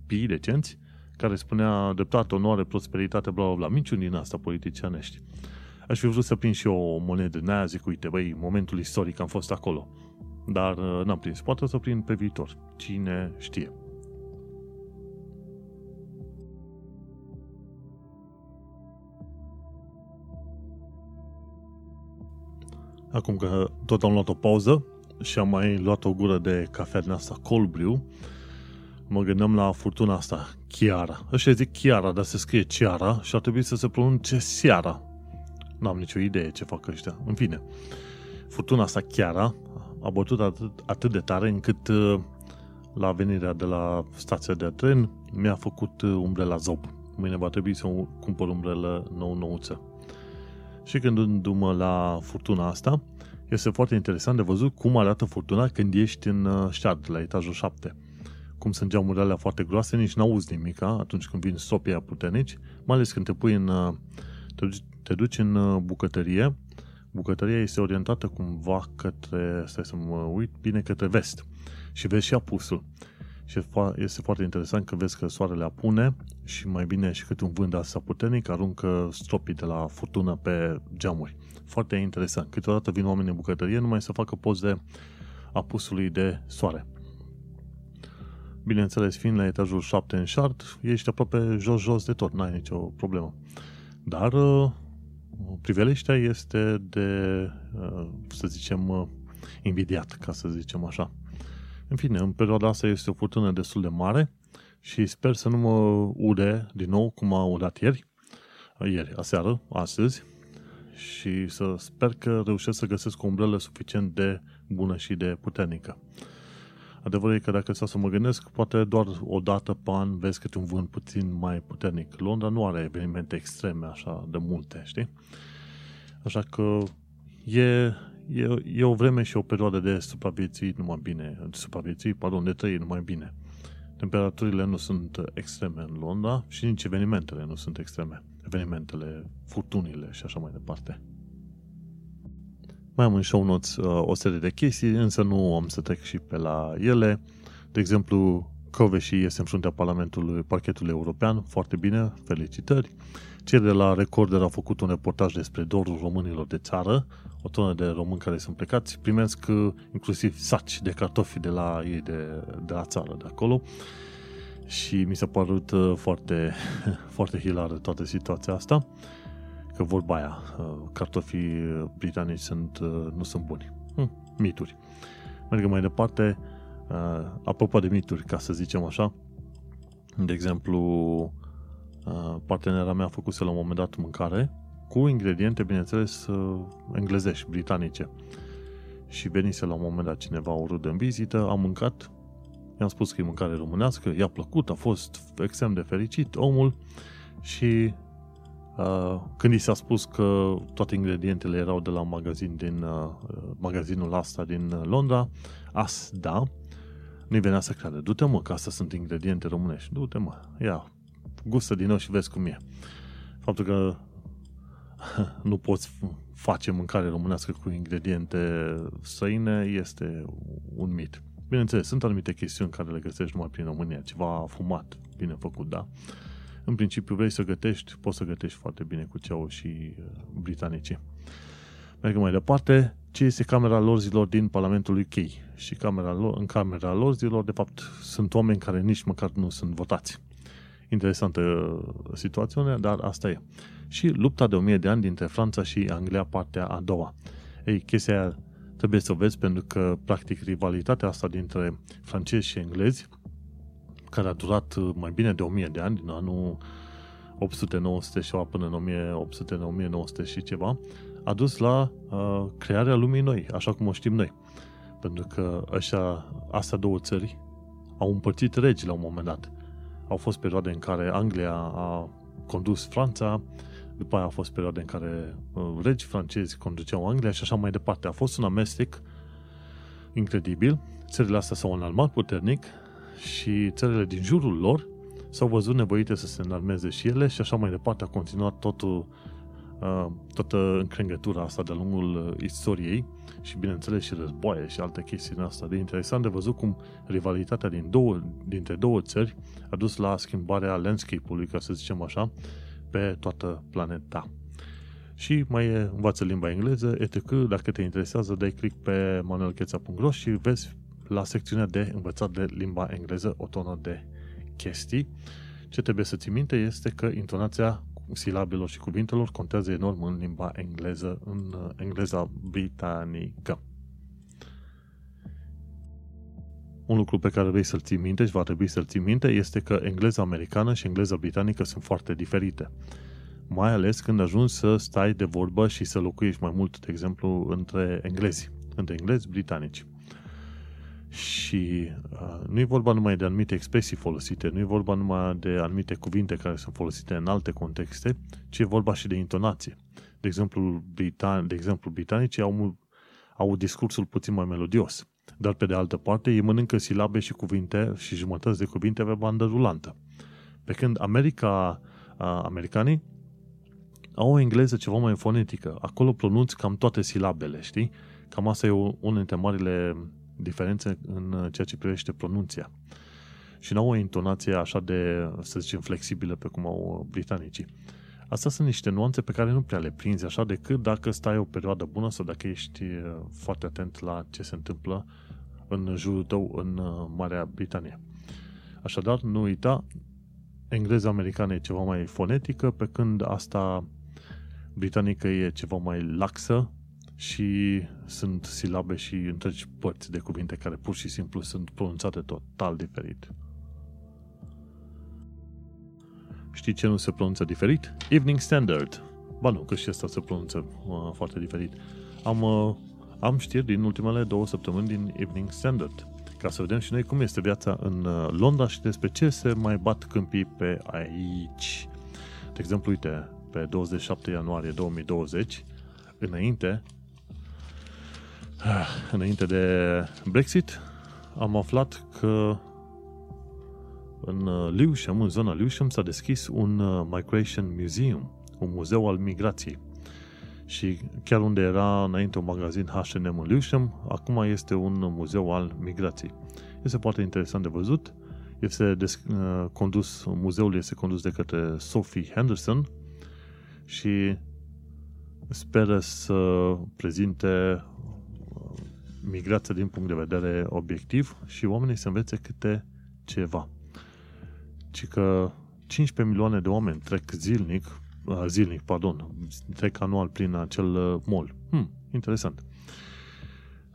S2: pi de cenți care spunea dreptate, onoare, prosperitate, bla, bla, bla. Minciuni din asta politicianești. Aș fi vrut să prind și eu o monedă din aia, zic, uite, băi, momentul istoric am fost acolo. Dar uh, n-am prins. Poate să prind pe viitor. Cine știe. Acum că tot am luat o pauză și am mai luat o gură de cafea din asta cold brew, mă gândeam la furtuna asta, Chiara. Ăștia zic Chiara, dar se scrie Chiara și ar trebui să se pronunce Seara. N-am nicio idee ce fac ăștia. În fine, furtuna asta Chiara a bătut atât, atât de tare încât uh, la venirea de la stația de tren mi-a făcut uh, umbrela zob. Mâine va trebui să cumpăr umbrelă nou-nouță. Și gândindu-mă la furtuna asta, este foarte interesant de văzut cum arată furtuna când ești în șard, uh, la etajul 7. Cum sunt geamurile alea foarte groase, nici n-auzi nimic atunci când vin stopii puternici, mai ales când te pui în, te, te duci în bucătărie bucătăria este orientată cumva către, stai să mă uit, bine către vest. Și vezi și apusul. Și este foarte interesant că vezi că soarele apune și mai bine și cât un vânt asta puternic aruncă stropii de la furtună pe geamuri. Foarte interesant. Câteodată vin oameni în bucătărie numai să facă poze apusului de soare. Bineînțeles, fiind la etajul 7 în șart, ești aproape jos-jos de tot, n-ai nicio problemă. Dar priveliștea este de, uh, să zicem, uh, invidiat, ca să zicem așa. În fine, în perioada asta este o furtună destul de mare și sper să nu mă ude din nou cum a udat ieri, uh, ieri, aseară, astăzi, și să sper că reușesc să găsesc o umbrelă suficient de bună și de puternică. Adevărul e că dacă stau să mă gândesc, poate doar o dată pe an vezi câte un vânt puțin mai puternic. Londra nu are evenimente extreme așa de multe, știi? Așa că e, e, e o vreme și o perioadă de supraviețuit numai bine, de supraviețuit, pardon, de trăit numai bine. Temperaturile nu sunt extreme în Londra și nici evenimentele nu sunt extreme. Evenimentele, furtunile și așa mai departe. Mai am în show notes uh, o serie de chestii, însă nu am să trec și pe la ele. De exemplu, Coveși este în fruntea Parlamentului Parchetului European, foarte bine, felicitări. Cei de la Recorder au făcut un reportaj despre dorul românilor de țară, o tonă de români care sunt plecați, primesc uh, inclusiv saci de cartofi de la ei de, de la țară, de acolo. Și mi s-a părut uh, foarte, foarte hilară toată situația asta că vorba aia, uh, cartofii britanici sunt, uh, nu sunt buni. Hm, mituri. Mergem mai departe, uh, apropo de mituri, ca să zicem așa, de exemplu, partenera mea a făcut la un moment dat mâncare cu ingrediente, bineînțeles, englezești, britanice. Și venise la un moment dat cineva o rudă în vizită, am mâncat, i-am spus că e mâncare românească, i-a plăcut, a fost extrem de fericit omul și Uh, când i s-a spus că toate ingredientele erau de la un magazin din uh, magazinul asta din Londra, as, da, nu-i venea să creadă. Du-te mă, că astea sunt ingrediente românești. Du-te mă, ia, gustă din nou și vezi cum e. Faptul că nu poți face mâncare românească cu ingrediente străine este un mit. Bineînțeles, sunt anumite chestiuni care le găsești numai prin România, ceva fumat, bine făcut, da în principiu vrei să gătești, poți să gătești foarte bine cu ceau și uh, britanicii. Mergem mai departe, ce este camera lorzilor din Parlamentul UK? Și camera lor, în camera lorzilor, de fapt, sunt oameni care nici măcar nu sunt votați. Interesantă uh, situație, dar asta e. Și lupta de 1000 de ani dintre Franța și Anglia, partea a doua. Ei, chestia aia trebuie să o vezi pentru că, practic, rivalitatea asta dintre francezi și englezi care a durat uh, mai bine de 1000 de ani, din anul 800-900 și până în 1800 și ceva, a dus la uh, crearea lumii noi, așa cum o știm noi. Pentru că așa, astea două țări au împărțit regi la un moment dat. Au fost perioade în care Anglia a condus Franța, după aia a fost perioade în care uh, regi francezi conduceau Anglia și așa mai departe. A fost un amestec incredibil țările astea s-au înalmat puternic și țările din jurul lor s-au văzut nevoite să se înarmeze și ele și așa mai departe a continuat totul, uh, toată încrengătura asta de-a lungul uh, istoriei și bineînțeles și războaie și alte chestii în asta. De interesant de văzut cum rivalitatea din două, dintre două țări a dus la schimbarea landscape-ului, ca să zicem așa, pe toată planeta. Și mai e, învață limba engleză, etc. Dacă te interesează, dai click pe manuelcheța.ro și vezi la secțiunea de învățat de limba engleză o tonă de chestii. Ce trebuie să ții minte este că intonația silabelor și cuvintelor contează enorm în limba engleză, în uh, engleza britanică. Un lucru pe care vrei să-l ții minte și va trebui să-l ții minte este că engleza americană și engleza britanică sunt foarte diferite. Mai ales când ajungi să stai de vorbă și să locuiești mai mult, de exemplu, între englezi, între englezi britanici. Și uh, nu e vorba numai de anumite expresii folosite, nu e vorba numai de anumite cuvinte care sunt folosite în alte contexte, ci e vorba și de intonație. De exemplu, britan- de exemplu britanicii au, au discursul puțin mai melodios, dar pe de altă parte ei mănâncă silabe și cuvinte și jumătăți de cuvinte pe bandă rulantă. Pe când America, uh, americanii au o engleză ceva mai fonetică. Acolo pronunți cam toate silabele, știi? Cam asta e unul dintre marile diferențe în ceea ce privește pronunția. Și nu au o intonație așa de, să zicem, flexibilă pe cum au britanicii. Astea sunt niște nuanțe pe care nu prea le prinzi așa decât dacă stai o perioadă bună sau dacă ești uh, foarte atent la ce se întâmplă în jurul tău în uh, Marea Britanie. Așadar, nu uita, engleza americană e ceva mai fonetică, pe când asta britanică e ceva mai laxă, și sunt silabe și întregi părți de cuvinte care pur și simplu sunt pronunțate total diferit. Știi ce nu se pronunță diferit? Evening Standard. Ba nu, că și asta se pronunță uh, foarte diferit. Am, uh, am știri din ultimele două săptămâni din Evening Standard. Ca să vedem și noi cum este viața în uh, Londra și despre ce se mai bat câmpii pe aici. De exemplu, uite, pe 27 ianuarie 2020, înainte Ah, înainte de Brexit, am aflat că în uh, Lewisham, în zona Lewisham, s-a deschis un uh, Migration Museum, un muzeu al migrației. Și chiar unde era înainte un magazin H&M în Lewisham, acum este un muzeu al migrației. Este foarte interesant de văzut. Este des, uh, condus, muzeul este condus de către Sophie Henderson și speră să prezinte migrația din punct de vedere obiectiv și oamenii să învețe câte ceva. Ci că 15 milioane de oameni trec zilnic, uh, zilnic, pardon, trec anual prin acel uh, mall. Hmm, interesant.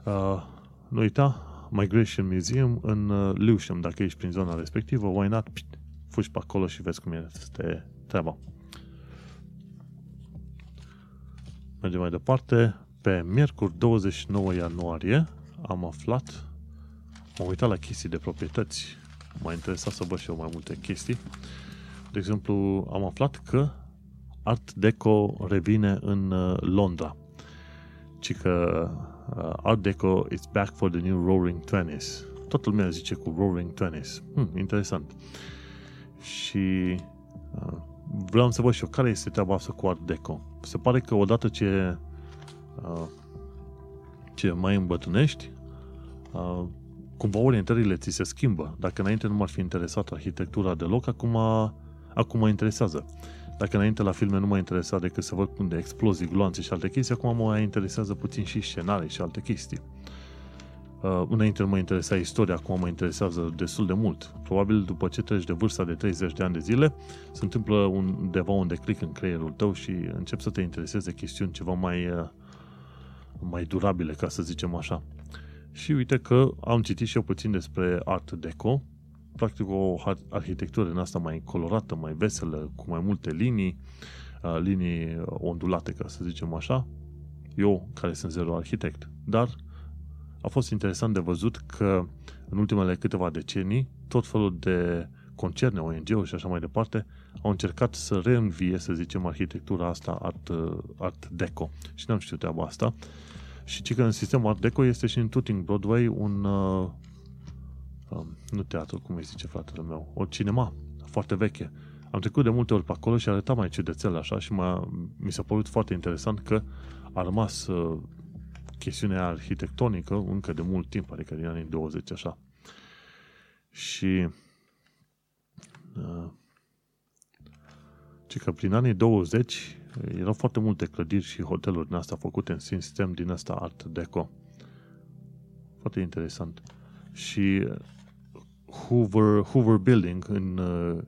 S2: Uh, nu uita, Migration Museum în uh, Lewisham, dacă ești prin zona respectivă, why not? Pit, fugi pe acolo și vezi cum este treaba. Mergem mai departe pe miercuri 29 ianuarie am aflat, m-am uitat la chestii de proprietăți, m-a interesat să văd și eu mai multe chestii. De exemplu, am aflat că Art Deco revine în uh, Londra. Ci că uh, Art Deco is back for the new Roaring Twenties. Toată lumea zice cu Roaring Twenties. Hmm, interesant. Și uh, vreau să văd și eu care este treaba asta cu Art Deco. Se pare că odată ce Uh, ce mai îmbătrânești, uh, cumva orientările ți se schimbă. Dacă înainte nu m-ar fi interesat arhitectura deloc, acum, acum mă interesează. Dacă înainte la filme nu mă interesa decât să văd de explozii, gloanțe și alte chestii, acum mă interesează puțin și scenarii și alte chestii. Uh, înainte nu mă interesa istoria, acum mă interesează destul de mult. Probabil după ce treci de vârsta de 30 de ani de zile, se întâmplă undeva un declic în creierul tău și încep să te intereseze chestiuni ceva mai uh, mai durabile, ca să zicem așa. Și uite că am citit și eu puțin despre Art Deco, practic o arhitectură în asta mai colorată, mai veselă, cu mai multe linii, linii ondulate, ca să zicem așa. Eu, care sunt zero arhitect. Dar a fost interesant de văzut că în ultimele câteva decenii, tot felul de concerne, ONG-uri și așa mai departe, au încercat să reînvie, să zicem, arhitectura asta art, art deco. Și n-am știut treaba asta Și ci că în sistemul Art Deco este și în Tooting Broadway un, uh, um, nu teatru, cum îi zice fratele meu, o cinema foarte veche. Am trecut de multe ori pe acolo și arăta mai ciudățel așa și m-a, mi s-a părut foarte interesant că a rămas uh, chestiunea arhitectonică încă de mult timp, adică din anii 20 așa. Și uh, ci că prin anii 20 erau foarte multe clădiri și hoteluri din asta făcute în sistem din asta Art Deco. Foarte interesant. Și Hoover, Hoover Building în uh,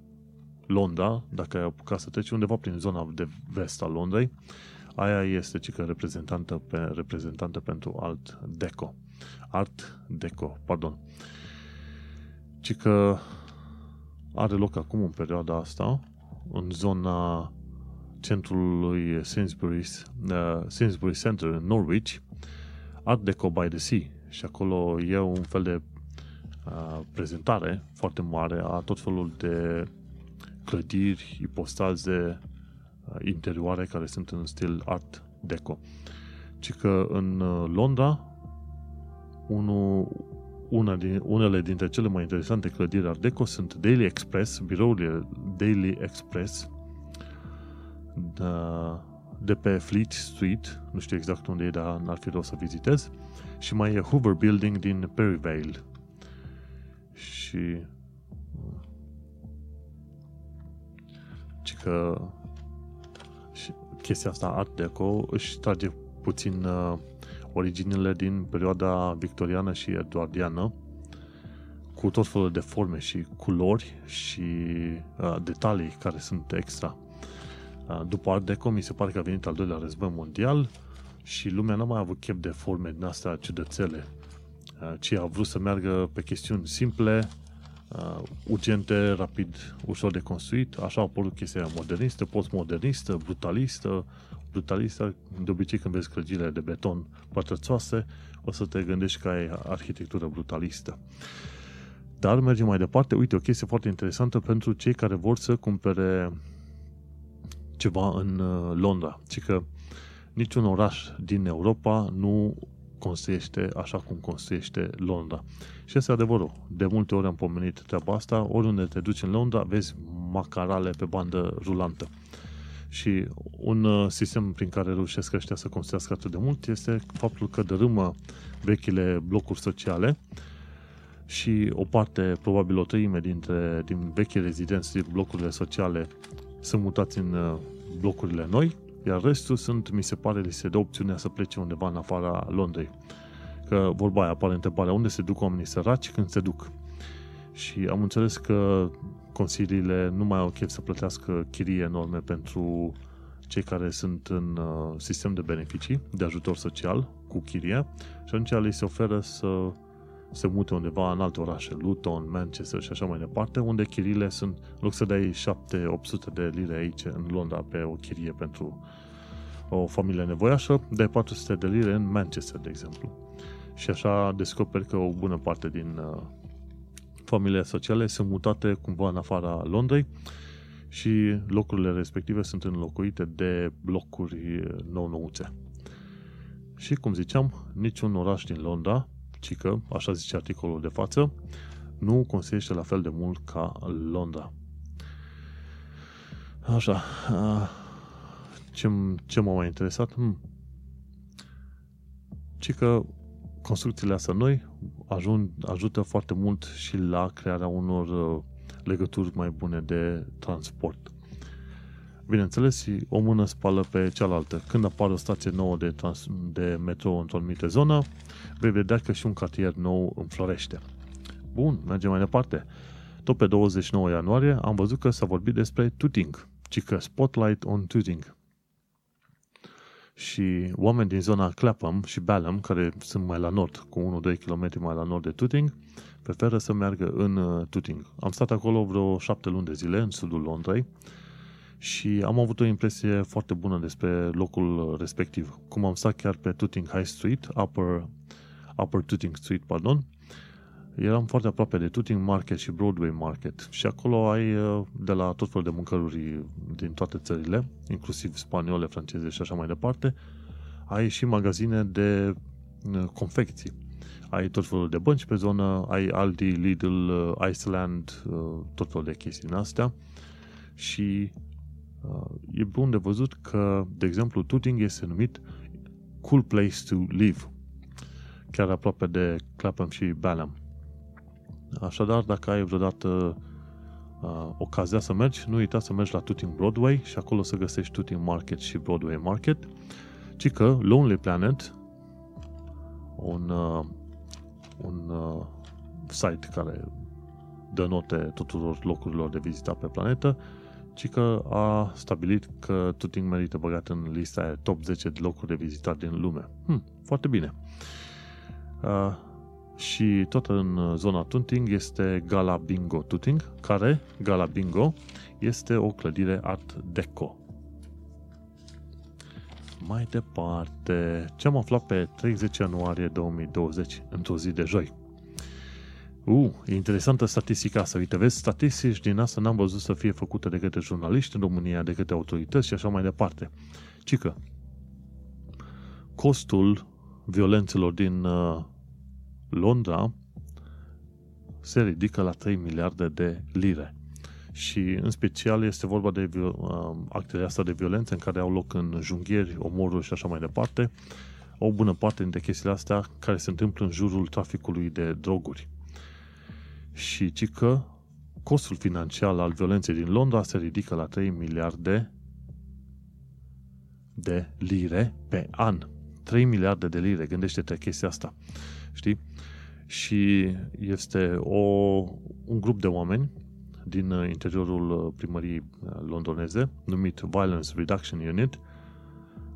S2: Londra, dacă ai apucat să treci undeva prin zona de vest a Londrei, aia este cică reprezentantă, pe, reprezentantă pentru Art Deco. Art Deco, pardon. Cică are loc acum în perioada asta în zona centrului Sainsbury's, uh, Sainsbury Center în Norwich, Art Deco by the Sea. Și acolo e un fel de uh, prezentare foarte mare a tot felul de clădiri, ipostaze uh, interioare care sunt în stil Art Deco. Ci că în uh, Londra, unul, una din, unele dintre cele mai interesante clădiri Art Deco sunt Daily Express, birourile Daily Express de, de pe Fleet Street, nu știu exact unde e, dar n-ar fi rău să vizitez, și mai e Hoover Building din Perivale. Și ci că și chestia asta Art Deco își trage puțin uh, originile din perioada victoriană și eduardiană cu tot felul de forme și culori și uh, detalii care sunt extra. Uh, după Art Deco mi se pare că a venit al doilea război mondial și lumea n-a mai avut chef de forme din astea ciudățele, uh, ci a vrut să meargă pe chestiuni simple, uh, urgente, rapid, ușor de construit. Așa a apărut chestia modernistă, postmodernistă, brutalistă. Brutalistă, de obicei când vezi clădirile de beton pătrățoase, o să te gândești că ai arhitectură brutalistă. Dar mergem mai departe. Uite, o chestie foarte interesantă pentru cei care vor să cumpere ceva în uh, Londra. Ci că niciun oraș din Europa nu construiește așa cum construiește Londra. Și este adevărul. De multe ori am pomenit treaba asta. Oriunde te duci în Londra, vezi macarale pe bandă rulantă. Și un uh, sistem prin care reușesc ăștia să construiască atât de mult este faptul că dărâmă vechile blocuri sociale și o parte, probabil o treime dintre, din vechi rezidenți din blocurile sociale sunt mutați în uh, blocurile noi, iar restul sunt, mi se pare, li se dă opțiunea să plece undeva în afara Londrei. Că vorba aia apare întrebarea, unde se duc oamenii săraci când se duc? Și am înțeles că consiliile nu mai au chef să plătească chirie enorme pentru cei care sunt în uh, sistem de beneficii, de ajutor social, cu chirie, și atunci li se oferă să se mute undeva în alte orașe, Luton, Manchester și așa mai departe, unde chiriile sunt, în loc să dai 7-800 de lire aici în Londra pe o chirie pentru o familie nevoiașă, dai 400 de lire în Manchester, de exemplu. Și așa descoperi că o bună parte din uh, familiile sociale sunt mutate cumva în afara Londrei și locurile respective sunt înlocuite de blocuri nou-nouțe. Și, cum ziceam, niciun oraș din Londra ci că, așa zice articolul de față, nu construiește la fel de mult ca Londra. Așa. Ce, ce m-a mai interesat? Hmm. Ci că construcțiile astea noi ajung, ajută foarte mult și la crearea unor uh, legături mai bune de transport. Bineînțeles, o mână spală pe cealaltă. Când apare o stație nouă de, trans- de metro într-o anumită zonă, vei vedea că și un cartier nou înflorește. Bun, mergem mai departe. Tot pe 29 ianuarie am văzut că s-a vorbit despre Tooting, ci că Spotlight on Tooting. Și oameni din zona Clapham și Balham, care sunt mai la nord, cu 1-2 km mai la nord de Tooting, preferă să meargă în uh, Tooting. Am stat acolo vreo șapte luni de zile, în sudul Londrei, și am avut o impresie foarte bună despre locul respectiv. Cum am stat chiar pe Tooting High Street, Upper, Upper Tooting Street, pardon, eram foarte aproape de Tooting Market și Broadway Market și acolo ai uh, de la tot felul de mâncăruri din toate țările, inclusiv spaniole, franceze și așa mai departe, ai și magazine de uh, confecții. Ai tot felul de bănci pe zonă, ai Aldi, Lidl, uh, Iceland, uh, tot felul de chestii din astea și e bun de văzut că, de exemplu, Tooting este numit Cool Place to Live, chiar aproape de Clapham și Balham. Așadar, dacă ai vreodată uh, ocazia să mergi, nu uita să mergi la Tooting Broadway și acolo să găsești Tooting Market și Broadway Market, ci că Lonely Planet, un, uh, un uh, site care dă note tuturor locurilor de vizitat pe planetă, ci că a stabilit că Tuting merită băgat în lista top 10 de locuri de vizitat din lume. Hm, foarte bine. Uh, și tot în zona Tuting este Gala Bingo Tuting, care, Gala Bingo, este o clădire art deco. Mai departe, ce am aflat pe 30 ianuarie 2020, într-o zi de joi. Uh, e interesantă statistica asta. Uite, vezi, statistici din asta n-am văzut să fie făcute de către jurnaliști în România, de către autorități și așa mai departe. Cică, costul violențelor din uh, Londra se ridică la 3 miliarde de lire. Și în special este vorba de uh, actele astea de violență în care au loc în junghieri, omoruri și așa mai departe. O bună parte dintre chestiile astea care se întâmplă în jurul traficului de droguri și ci că costul financiar al violenței din Londra se ridică la 3 miliarde de lire pe an. 3 miliarde de lire, gândește-te chestia asta. Știi? Și este o, un grup de oameni din interiorul primăriei londoneze, numit Violence Reduction Unit,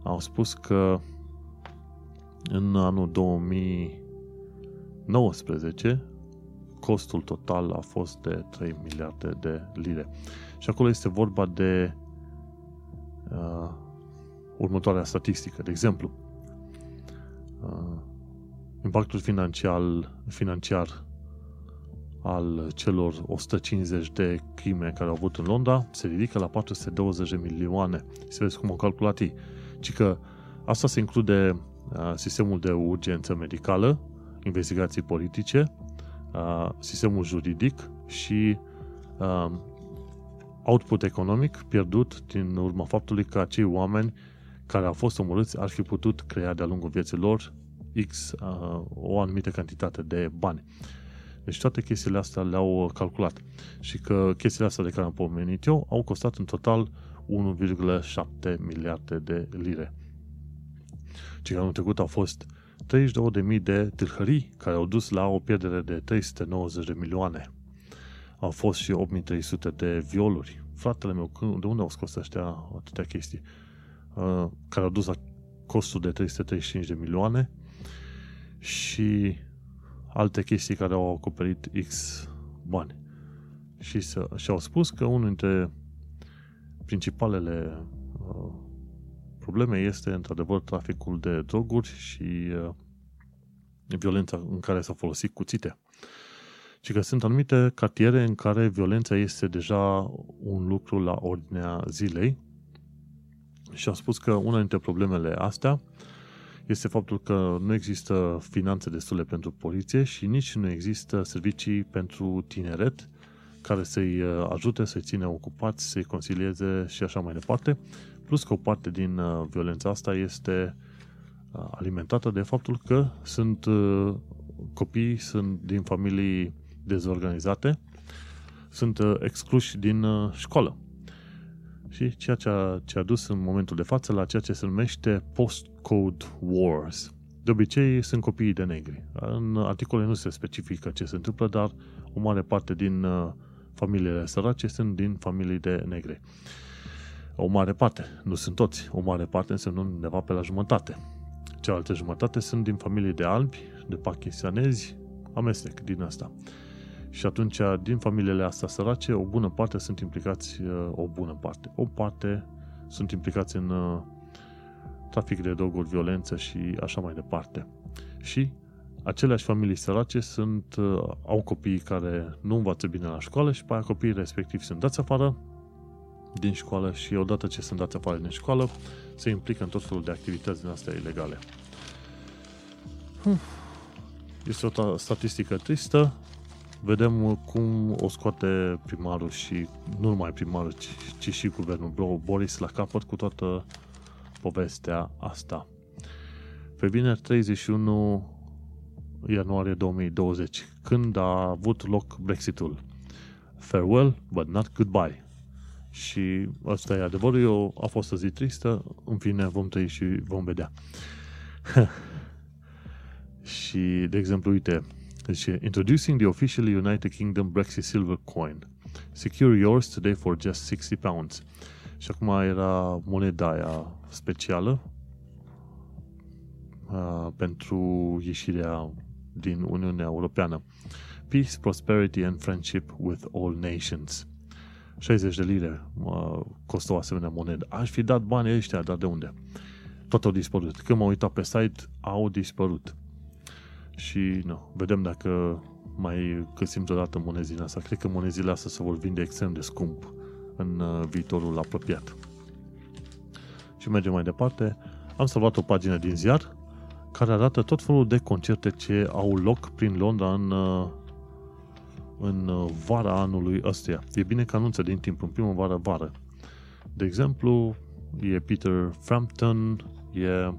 S2: au spus că în anul 2019 costul total a fost de 3 miliarde de lire. Și acolo este vorba de uh, următoarea statistică. De exemplu, uh, impactul financiar, financiar al celor 150 de crime care au avut în Londra se ridică la 420 de milioane. Să vezi cum au calculat ei. Ci că asta se include uh, sistemul de urgență medicală, investigații politice, uh, sistemul juridic și uh, output economic pierdut din urma faptului că acei oameni care au fost omorâți ar fi putut crea de-a lungul vieții lor X uh, o anumită cantitate de bani. Deci toate chestiile astea le-au calculat. Și că chestiile astea de care am pomenit eu au costat în total 1,7 miliarde de lire. Ce anul trecut au fost 32.000 de tâlhării care au dus la o pierdere de 390 de milioane. Au fost și 8300 de violuri. Fratele meu, de unde au scos ăștia atâtea chestii? Uh, care au dus la costul de 335 de milioane și alte chestii care au acoperit X bani. Și, să, și au spus că unul dintre principalele uh, probleme este, într-adevăr, traficul de droguri și uh, violența în care s-au folosit cuțite. Și că sunt anumite cartiere în care violența este deja un lucru la ordinea zilei și a spus că una dintre problemele astea este faptul că nu există finanțe destule pentru poliție și nici nu există servicii pentru tineret care să-i uh, ajute, să-i ține ocupați, să-i consilieze și așa mai departe. Plus că o parte din uh, violența asta este uh, alimentată de faptul că sunt uh, copii sunt din familii dezorganizate, sunt excluși din școală. Și ceea ce a, ce a dus în momentul de față la ceea ce se numește postcode wars. De obicei sunt copiii de negri. În articole nu se specifică ce se întâmplă, dar o mare parte din familiile sărace sunt din familii de negri. O mare parte, nu sunt toți, o mare parte înseamnă undeva pe la jumătate. Cealaltă jumătate sunt din familii de albi, de pakistanezi, amestec din asta. Și atunci, din familiile astea sărace, o bună parte sunt implicați, uh, o bună parte, o parte sunt implicați în uh, trafic de droguri, violență și așa mai departe. Și aceleași familii sărace sunt, uh, au copii care nu învață bine la școală și pe aia copiii respectiv sunt dați afară din școală și odată ce sunt dați afară din școală, se implică în tot felul de activități din astea ilegale. acum este o statistică tristă. Vedem cum o scoate primarul și nu numai primarul, ci, ci și guvernul Boris la capăt cu toată povestea asta. Pe bine 31 ianuarie 2020, când a avut loc Brexitul. Farewell, but not goodbye. Și asta e adevărul, eu, a fost o zi tristă, în fine vom trăi și vom vedea. și, de exemplu, uite, zice, Introducing the officially United Kingdom Brexit Silver Coin. Secure yours today for just 60 pounds. Și acum era moneda aia specială uh, pentru ieșirea din Uniunea Europeană. Peace, prosperity and friendship with all nations. 60 de lire uh, costă o asemenea monedă. Aș fi dat banii ăștia, dar de unde? Tot au dispărut. Când m-am uitat pe site, au dispărut. Și nu, vedem dacă mai găsim deodată monezile astea. Cred că monezile astea se vor vinde extrem de scump în uh, viitorul apropiat. Și mergem mai departe. Am salvat o pagină din ziar care arată tot felul de concerte ce au loc prin Londra în, uh, în uh, vara anului ăstuia. E bine că anunță din timp, în primăvară-vară. De exemplu, e Peter Frampton, e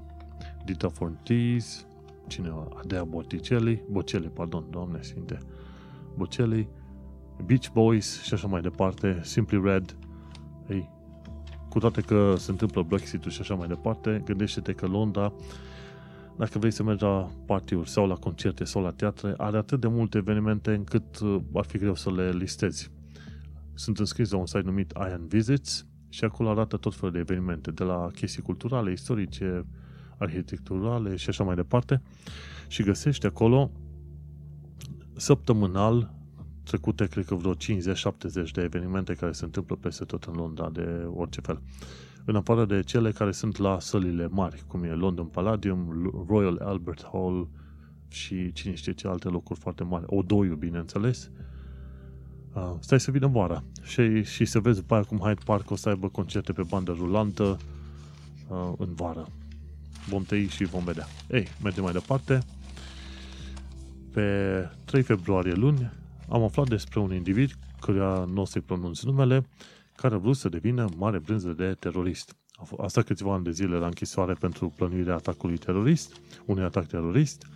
S2: Dita Fortis, cine Adea Botticelli, Bocelli, pardon, doamne sfinte, Bocelli, Beach Boys și așa mai departe, Simply Red. Ei, cu toate că se întâmplă Brexit-ul și așa mai departe, gândește-te că Londra dacă vrei să mergi la partiuri sau la concerte sau la teatre, are atât de multe evenimente încât uh, ar fi greu să le listezi. Sunt înscris la un site numit Iron Visits și acolo arată tot felul de evenimente, de la chestii culturale, istorice, arhitecturale și așa mai departe și găsești acolo săptămânal trecute, cred că vreo 50-70 de evenimente care se întâmplă peste tot în Londra, de orice fel în afară de cele care sunt la sălile mari, cum e London Palladium, Royal Albert Hall și cine știe ce alte locuri foarte mari. Odoiu, bineînțeles. Uh, stai să vină vara și, și să vezi după aia cum Hyde Park o să aibă concerte pe bandă rulantă uh, în vară. Vom tăi și vom vedea. Ei, mergem mai departe. Pe 3 februarie luni am aflat despre un individ căruia nu o să-i pronunț numele, care a vrut să devină mare brânză de terorist. A stat câțiva ani de zile la închisoare pentru plănuirea atacului terorist, unui atac terorist,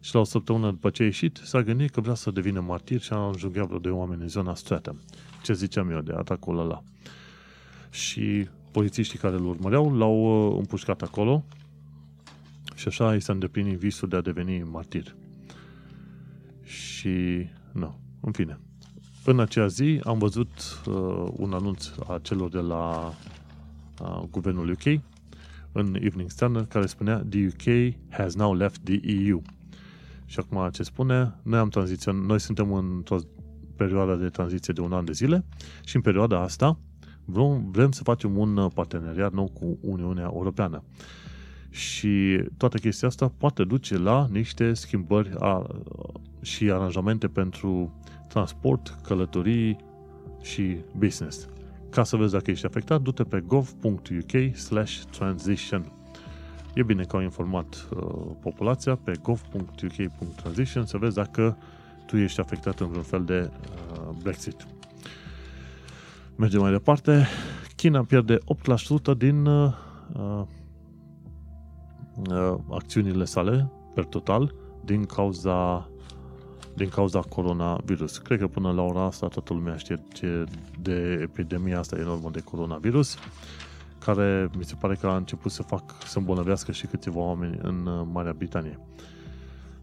S2: și la o săptămână după ce a ieșit, s-a gândit că vrea să devină martir și a înjunghiat vreo doi oameni în zona Stratham. Ce ziceam eu de atacul ăla. Și polițiștii care îl urmăreau l-au uh, împușcat acolo și așa i s-a îndeplinit visul de a deveni martir. Și, nu, în fine, în acea zi am văzut uh, un anunț a celor de la uh, guvernul UK în Evening Standard care spunea The UK has now left the EU. Și acum ce spune? Noi am tranziționat, noi suntem într-o perioadă de tranziție de un an de zile și în perioada asta vrem, vrem să facem un parteneriat nou cu Uniunea Europeană. Și toată chestia asta poate duce la niște schimbări a, și aranjamente pentru transport, călătorii și business. Ca să vezi dacă ești afectat, du-te pe gov.uk slash transition. E bine că au informat uh, populația pe gov.uk.transition să vezi dacă tu ești afectat în vreun fel de uh, Brexit. Mergem mai departe. China pierde 8% din uh, uh, acțiunile sale per total din cauza din cauza coronavirus. Cred că până la ora asta toată lumea știe ce de epidemia asta enormă de coronavirus, care mi se pare că a început să fac să îmbolnăvească și câțiva oameni în uh, Marea Britanie.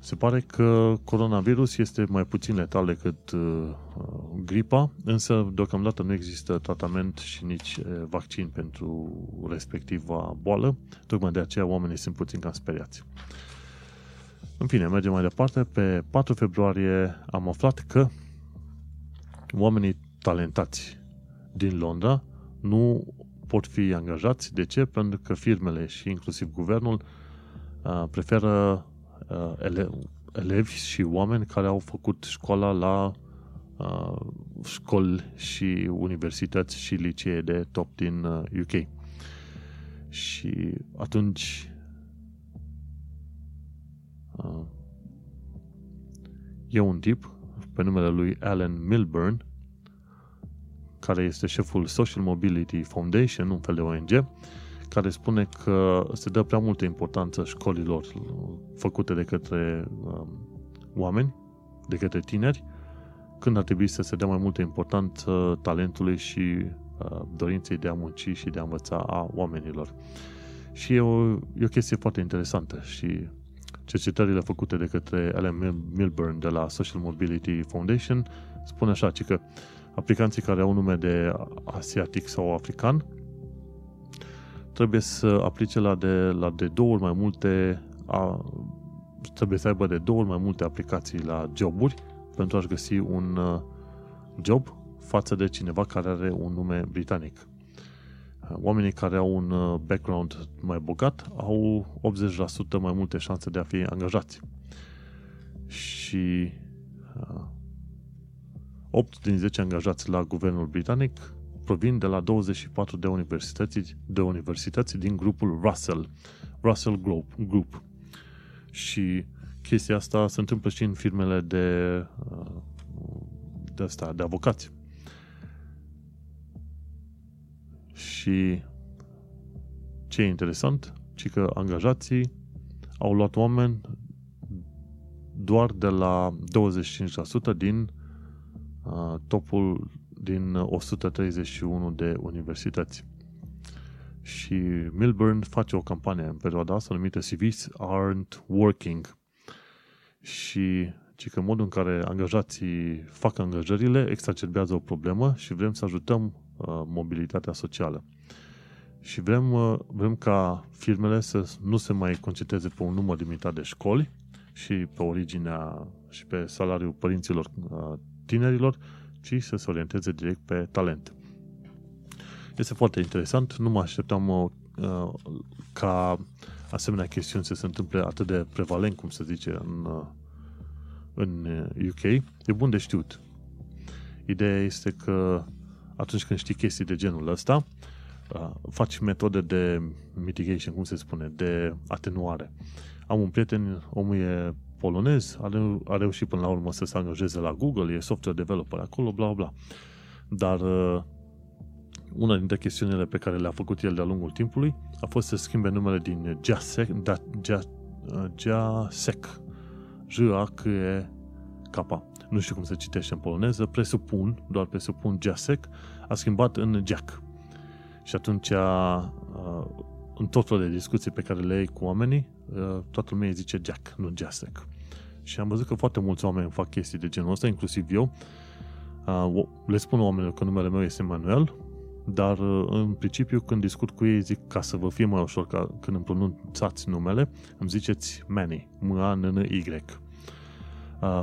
S2: Se pare că coronavirus este mai puțin letal decât uh, gripa, însă deocamdată nu există tratament și nici uh, vaccin pentru respectiva boală, tocmai de aceea oamenii sunt puțin cam speriați. În fine, mergem mai departe. Pe 4 februarie am aflat că oamenii talentați din Londra nu pot fi angajați. De ce? Pentru că firmele și inclusiv guvernul uh, preferă uh, ele- elevi și oameni care au făcut școala la uh, școli și universități și licee de top din uh, UK. Și atunci Uh, E un tip pe numele lui Alan Milburn, care este șeful Social Mobility Foundation, un fel de ONG, care spune că se dă prea multă importanță școlilor făcute de către um, oameni, de către tineri, când ar trebui să se dea mai multă importanță talentului și uh, dorinței de a munci și de a învăța a oamenilor. Și e o, e o chestie foarte interesantă și cercetările făcute de către Alan Milburn de la Social Mobility Foundation spune așa, că aplicanții care au nume de asiatic sau african trebuie să aplice la de, la de două ori mai multe a, trebuie să aibă de două ori mai multe aplicații la joburi pentru a-și găsi un uh, job față de cineva care are un nume britanic. Oamenii care au un uh, background mai bogat au 80% mai multe șanse de a fi angajați. Și 8 uh, din 10 angajați la guvernul britanic provin de la 24 de universități, de universități din grupul Russell, Russell Group. Group. Și chestia asta se întâmplă și în firmele de, uh, de, asta, de avocați. Și ce e interesant, ci că angajații au luat oameni doar de la 25% din uh, topul din 131 de universități. Și Milburn face o campanie în perioada asta numită CVs aren't working. Și ci că modul în care angajații fac angajările exacerbează o problemă și vrem să ajutăm uh, mobilitatea socială. Și vrem, uh, vrem ca firmele să nu se mai concentreze pe un număr limitat de școli și pe originea și pe salariul părinților uh, tinerilor, ci să se orienteze direct pe talent. Este foarte interesant, nu mă așteptam uh, ca asemenea chestiuni să se întâmple atât de prevalent, cum se zice, în, uh, în UK. Uh, e bun de știut. Ideea este că atunci când știi chestii de genul ăsta, uh, faci metode de mitigation, cum se spune, de atenuare. Am un prieten, omul e polonez, a, reu- a reușit până la urmă să se angajeze la Google, e software developer acolo, bla bla. Dar uh, una dintre chestiunile pe care le-a făcut el de-a lungul timpului a fost să schimbe numele din JASEC, da, ja, uh, JASEC, j a c e k nu știu cum se citește în poloneză, presupun, doar presupun JASEC, a schimbat în Jack. Și atunci, uh, în tot felul de discuții pe care le ai cu oamenii, uh, toată lumea zice Jack, nu Jasek. Și am văzut că foarte mulți oameni fac chestii de genul ăsta, inclusiv eu. Uh, le spun oamenilor că numele meu este Manuel, dar uh, în principiu când discut cu ei zic ca să vă fie mai ușor ca când îmi pronunțați numele, îmi ziceți Manny, M-A-N-N-Y.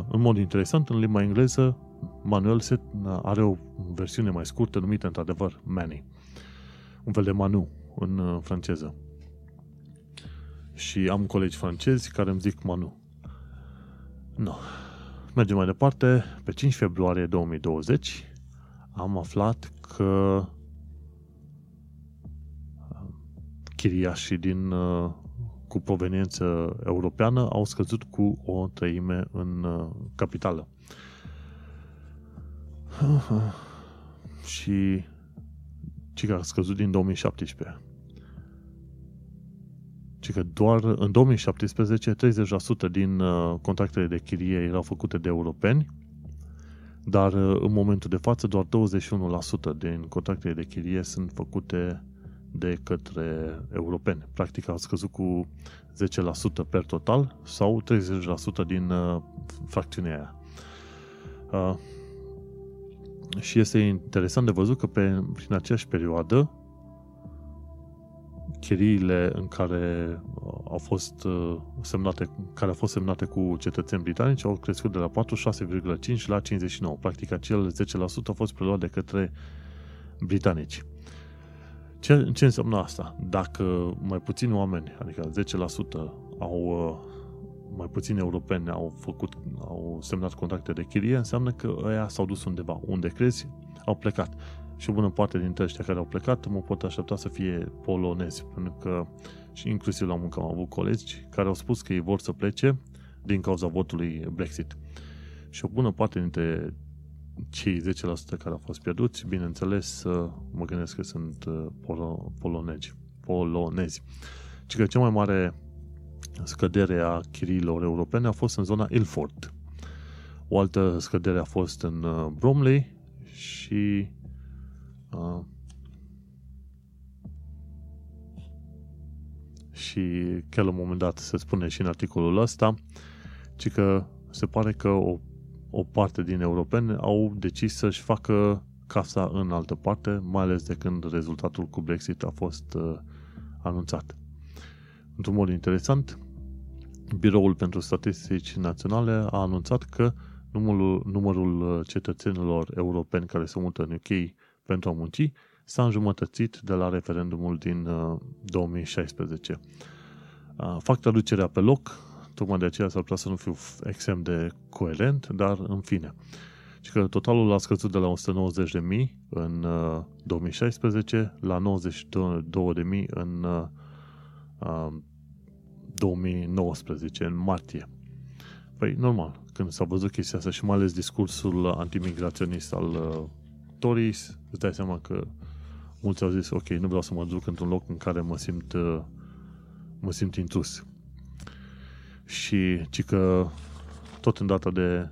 S2: În mod interesant, în limba engleză, Manuel se, are o versiune mai scurtă numită într-adevăr Manny. Un fel de Manu în franceză și am colegi francezi care îmi zic Manu. Nu. Mergem mai departe. Pe 5 februarie 2020 am aflat că uh, chiriașii din, uh, cu proveniență europeană au scăzut cu o treime în uh, capitală. Și ce a scăzut din 2017 ci că doar în 2017 30% din uh, contractele de chirie erau făcute de europeni, dar uh, în momentul de față doar 21% din contractele de chirie sunt făcute de către europeni. Practic au scăzut cu 10% per total sau 30% din uh, fracțiunea aia. Uh, și este interesant de văzut că pe, prin aceeași perioadă chiriile în care uh, au fost uh, semnate, care au fost semnate cu cetățeni britanici au crescut de la 46,5 la 59. Practic, acel 10% a fost preluat de către britanici. Ce, ce înseamnă asta? Dacă mai puțini oameni, adică 10% au uh, mai puțini europeni au făcut, au semnat contracte de chirie, înseamnă că ăia s-au dus undeva. Unde crezi? Au plecat și o bună parte dintre ăștia care au plecat mă pot aștepta să fie polonezi, pentru că și inclusiv la muncă am avut colegi care au spus că ei vor să plece din cauza votului Brexit. Și o bună parte dintre cei 10% care au fost pierduți, bineînțeles, mă gândesc că sunt polo- polonezi. polonezi. Și că cea mai mare scădere a chiriilor europene a fost în zona Ilford. O altă scădere a fost în Bromley și uh, și chiar la un moment dat se spune și în articolul ăsta, ci că se pare că o, o parte din europeni au decis să-și facă casa în altă parte, mai ales de când rezultatul cu Brexit a fost uh, anunțat. Într-un mod interesant, Biroul pentru Statistici Naționale a anunțat că numărul, numărul cetățenilor europeni care se mută în UK pentru a munci s-a înjumătățit de la referendumul din 2016. Uh, uh, fac traducerea pe loc, tocmai de aceea s-ar putea să nu fiu extrem de coerent, dar în fine. Și că totalul a scăzut de la 190.000 în 2016 uh, la 92.000 în 2019, în martie. Păi, normal, când s-a văzut chestia asta și mai ales discursul antimigraționist al uh, Tories, îți dai seama că mulți au zis, ok, nu vreau să mă duc într-un loc în care mă simt, uh, mă simt intrus. Și ci că tot în data de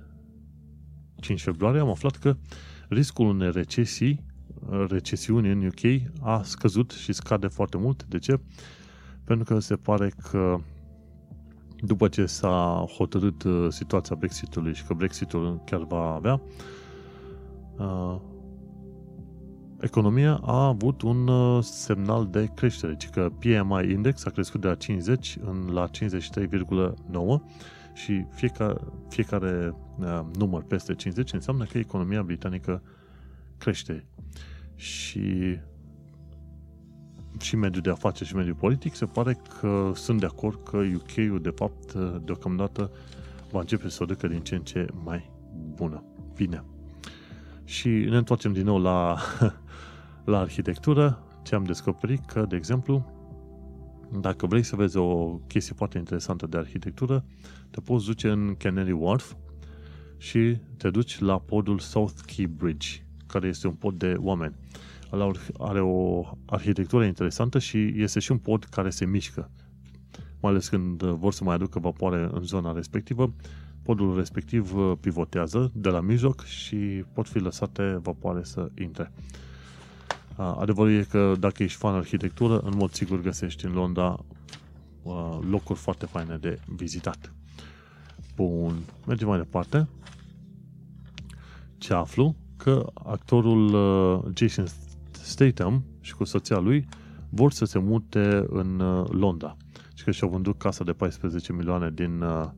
S2: 5 februarie am aflat că riscul unei recesii, recesiuni în UK a scăzut și scade foarte mult. De ce? Pentru că se pare că după ce s-a hotărât uh, situația Brexitului și că Brexitul chiar va avea, uh, economia a avut un uh, semnal de creștere, ci că PMI index a crescut de la 50 în la 53,9 și fiecare, fiecare număr peste 50 înseamnă că economia britanică crește. Și și mediul de afaceri și mediul politic, se pare că sunt de acord că UK-ul, de fapt, deocamdată va începe să o ducă din ce în ce mai bună. Bine. Și ne întoarcem din nou la, la arhitectură. Ce am descoperit că, de exemplu, dacă vrei să vezi o chestie foarte interesantă de arhitectură, te poți duce în Canary Wharf și te duci la podul South Key Bridge, care este un pod de oameni are o arhitectură interesantă și este și un pod care se mișcă. Mai ales când vor să mai aducă vapoare în zona respectivă, podul respectiv uh, pivotează de la mijloc și pot fi lăsate vapoare să intre. Adevărul e că dacă ești fan arhitectură, în mod sigur găsești în Londra uh, locuri foarte faine de vizitat. Bun, mergem mai departe. Ce aflu? Că actorul uh, Jason Statham și cu soția lui vor să se mute în uh, Londra. Și că și-au vândut casa de 14 milioane din uh, uh,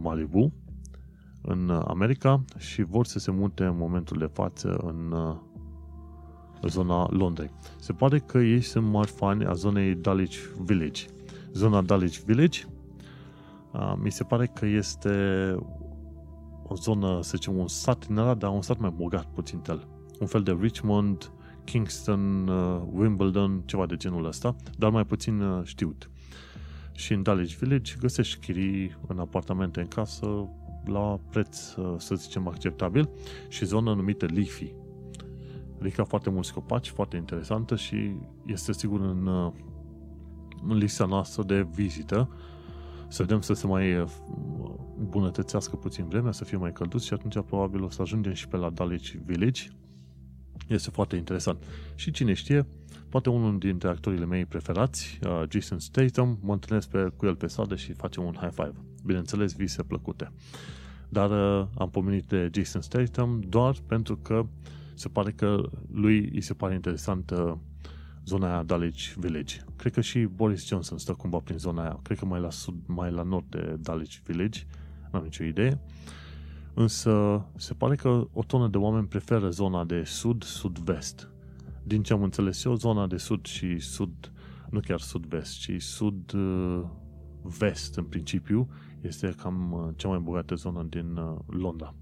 S2: Malibu în America și vor să se mute în momentul de față în zona Londrei. Se pare că ei sunt mari fani a zonei Dulwich Village. Zona Dulwich Village mi se pare că este o zonă, să zicem, un sat din ăla, dar un sat mai bogat puțin el. Un fel de Richmond, Kingston, uh, Wimbledon, ceva de genul ăsta, dar mai puțin uh, știut. Și în Dulwich Village găsești chirii în apartamente în casă la preț, uh, să zicem, acceptabil și zonă numită Leafy. Adică foarte mulți copaci, foarte interesantă și este sigur în, în lista noastră de vizită. Să vedem să se mai bunătățească puțin vremea, să fie mai călduț și atunci probabil o să ajungem și pe la Dulwich Village este foarte interesant. Și cine știe, poate unul dintre actorii mei preferați, uh, Jason Statham, mă întâlnesc pe, cu el pe stradă și facem un high five. Bineînțeles, vise plăcute. Dar uh, am pomenit de Jason Statham doar pentru că se pare că lui îi se pare interesant uh, zona aia Dulwich Village. Cred că și Boris Johnson stă cumva prin zona aia. Cred că mai la sud, mai la nord de Dulwich Village. Nu am nicio idee. Însă se pare că o tonă de oameni preferă zona de sud-sud-vest. Din ce am înțeles eu, zona de sud și sud, nu chiar sud-vest, ci sud-vest în principiu, este cam uh, cea mai bogată zonă din uh, Londra.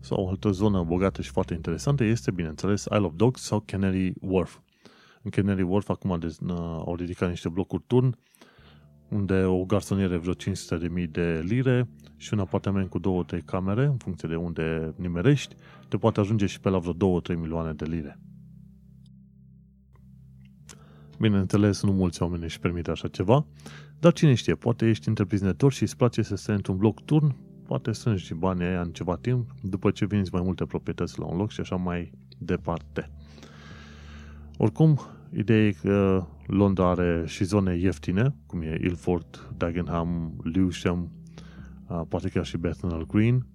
S2: Sau o altă zonă bogată și foarte interesantă este, bineînțeles, Isle of Dogs sau Canary Wharf. În Canary Wharf acum de, uh, au ridicat niște blocuri turn unde o garsoniere vreo 500.000 de lire și un apartament cu 2-3 camere, în funcție de unde nimerești, te poate ajunge și pe la vreo 2-3 milioane de lire. Bineînțeles, nu mulți oameni își permite așa ceva, dar cine știe, poate ești întreprinzător și îți place să stai într-un bloc turn, poate strângi banii aia în ceva timp, după ce vinzi mai multe proprietăți la un loc și așa mai departe. Oricum, ideea e că Londra are și zone ieftine, cum e Ilford, Dagenham, Lewisham, poate chiar și Bethnal Green,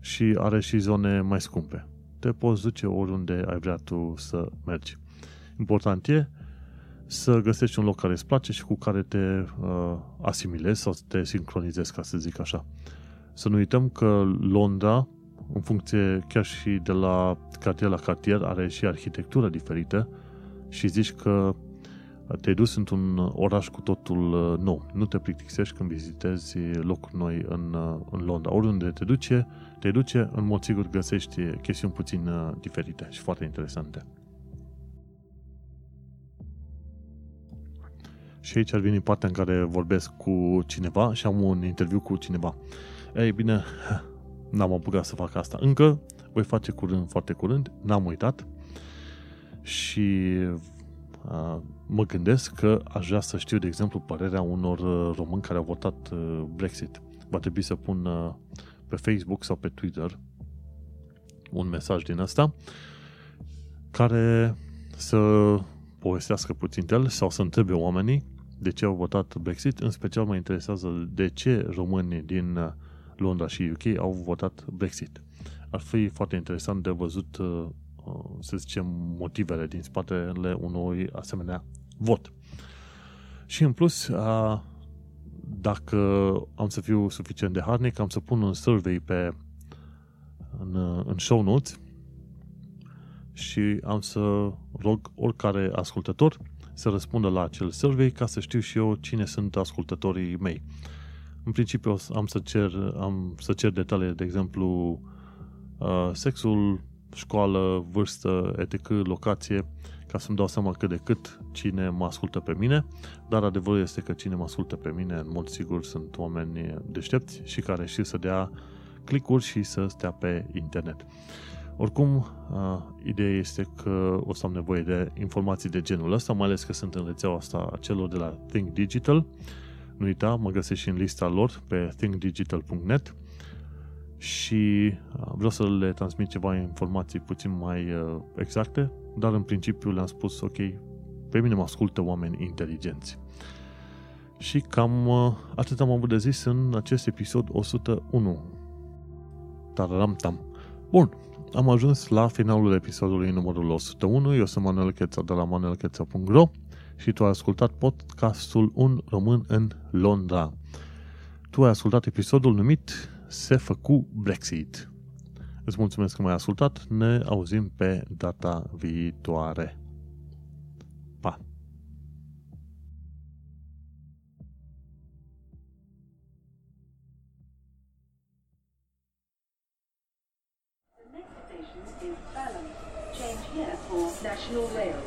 S2: și are și zone mai scumpe. Te poți duce oriunde ai vrea tu să mergi. Important e să găsești un loc care îți place și cu care te uh, asimilezi sau te sincronizezi, ca să zic așa. Să nu uităm că Londra, în funcție chiar și de la cartier la cartier, are și arhitectură diferită și zici că te-ai dus într-un oraș cu totul uh, nou. Nu te plictisești când vizitezi locuri noi în, uh, în Londra. Oriunde te duce, te duce, în mod sigur găsești chestiuni puțin uh, diferite și foarte interesante. Și aici ar veni partea în care vorbesc cu cineva și am un interviu cu cineva. Ei bine, n-am apucat să fac asta încă, voi face curând, foarte curând, n-am uitat și uh, mă gândesc că aș vrea să știu, de exemplu, părerea unor uh, români care au votat uh, Brexit. Va trebui să pun uh, pe Facebook sau pe Twitter un mesaj din asta care să povestească puțin el sau să întrebe oamenii de ce au votat Brexit. În special mă interesează de ce românii din uh, Londra și UK au votat Brexit. Ar fi foarte interesant de văzut, uh, uh, să zicem, motivele din spatele unui asemenea vot. Și în plus, dacă am să fiu suficient de harnic, am să pun un survey pe în, în show notes și am să rog oricare ascultător să răspundă la acel survey ca să știu și eu cine sunt ascultătorii mei. În principiu am să cer, am să cer detalii, de exemplu, uh, sexul, școală, vârstă, etc., locație, ca să-mi dau seama cât de cât cine mă ascultă pe mine, dar adevărul este că cine mă ascultă pe mine, în mod sigur, sunt oameni deștepți și care știu să dea clicuri și să stea pe internet. Oricum, uh, ideea este că o să am nevoie de informații de genul ăsta, mai ales că sunt în rețeaua asta a celor de la Think Digital. Nu uita, mă găsesc și în lista lor pe thinkdigital.net și uh, vreau să le transmit ceva informații puțin mai uh, exacte, dar în principiu le-am spus, ok, pe mine mă ascultă oameni inteligenți. Și cam uh, atât am avut de zis în acest episod 101. Tararam tam. Bun, am ajuns la finalul episodului numărul 101. Eu sunt Manuel Cheța de la manuelcheța.ro și tu ai ascultat podcastul Un român în Londra. Tu ai ascultat episodul numit Se făcu Brexit. Îți mulțumesc că m-ai ascultat. Ne auzim pe data viitoare. Pa! National Rail.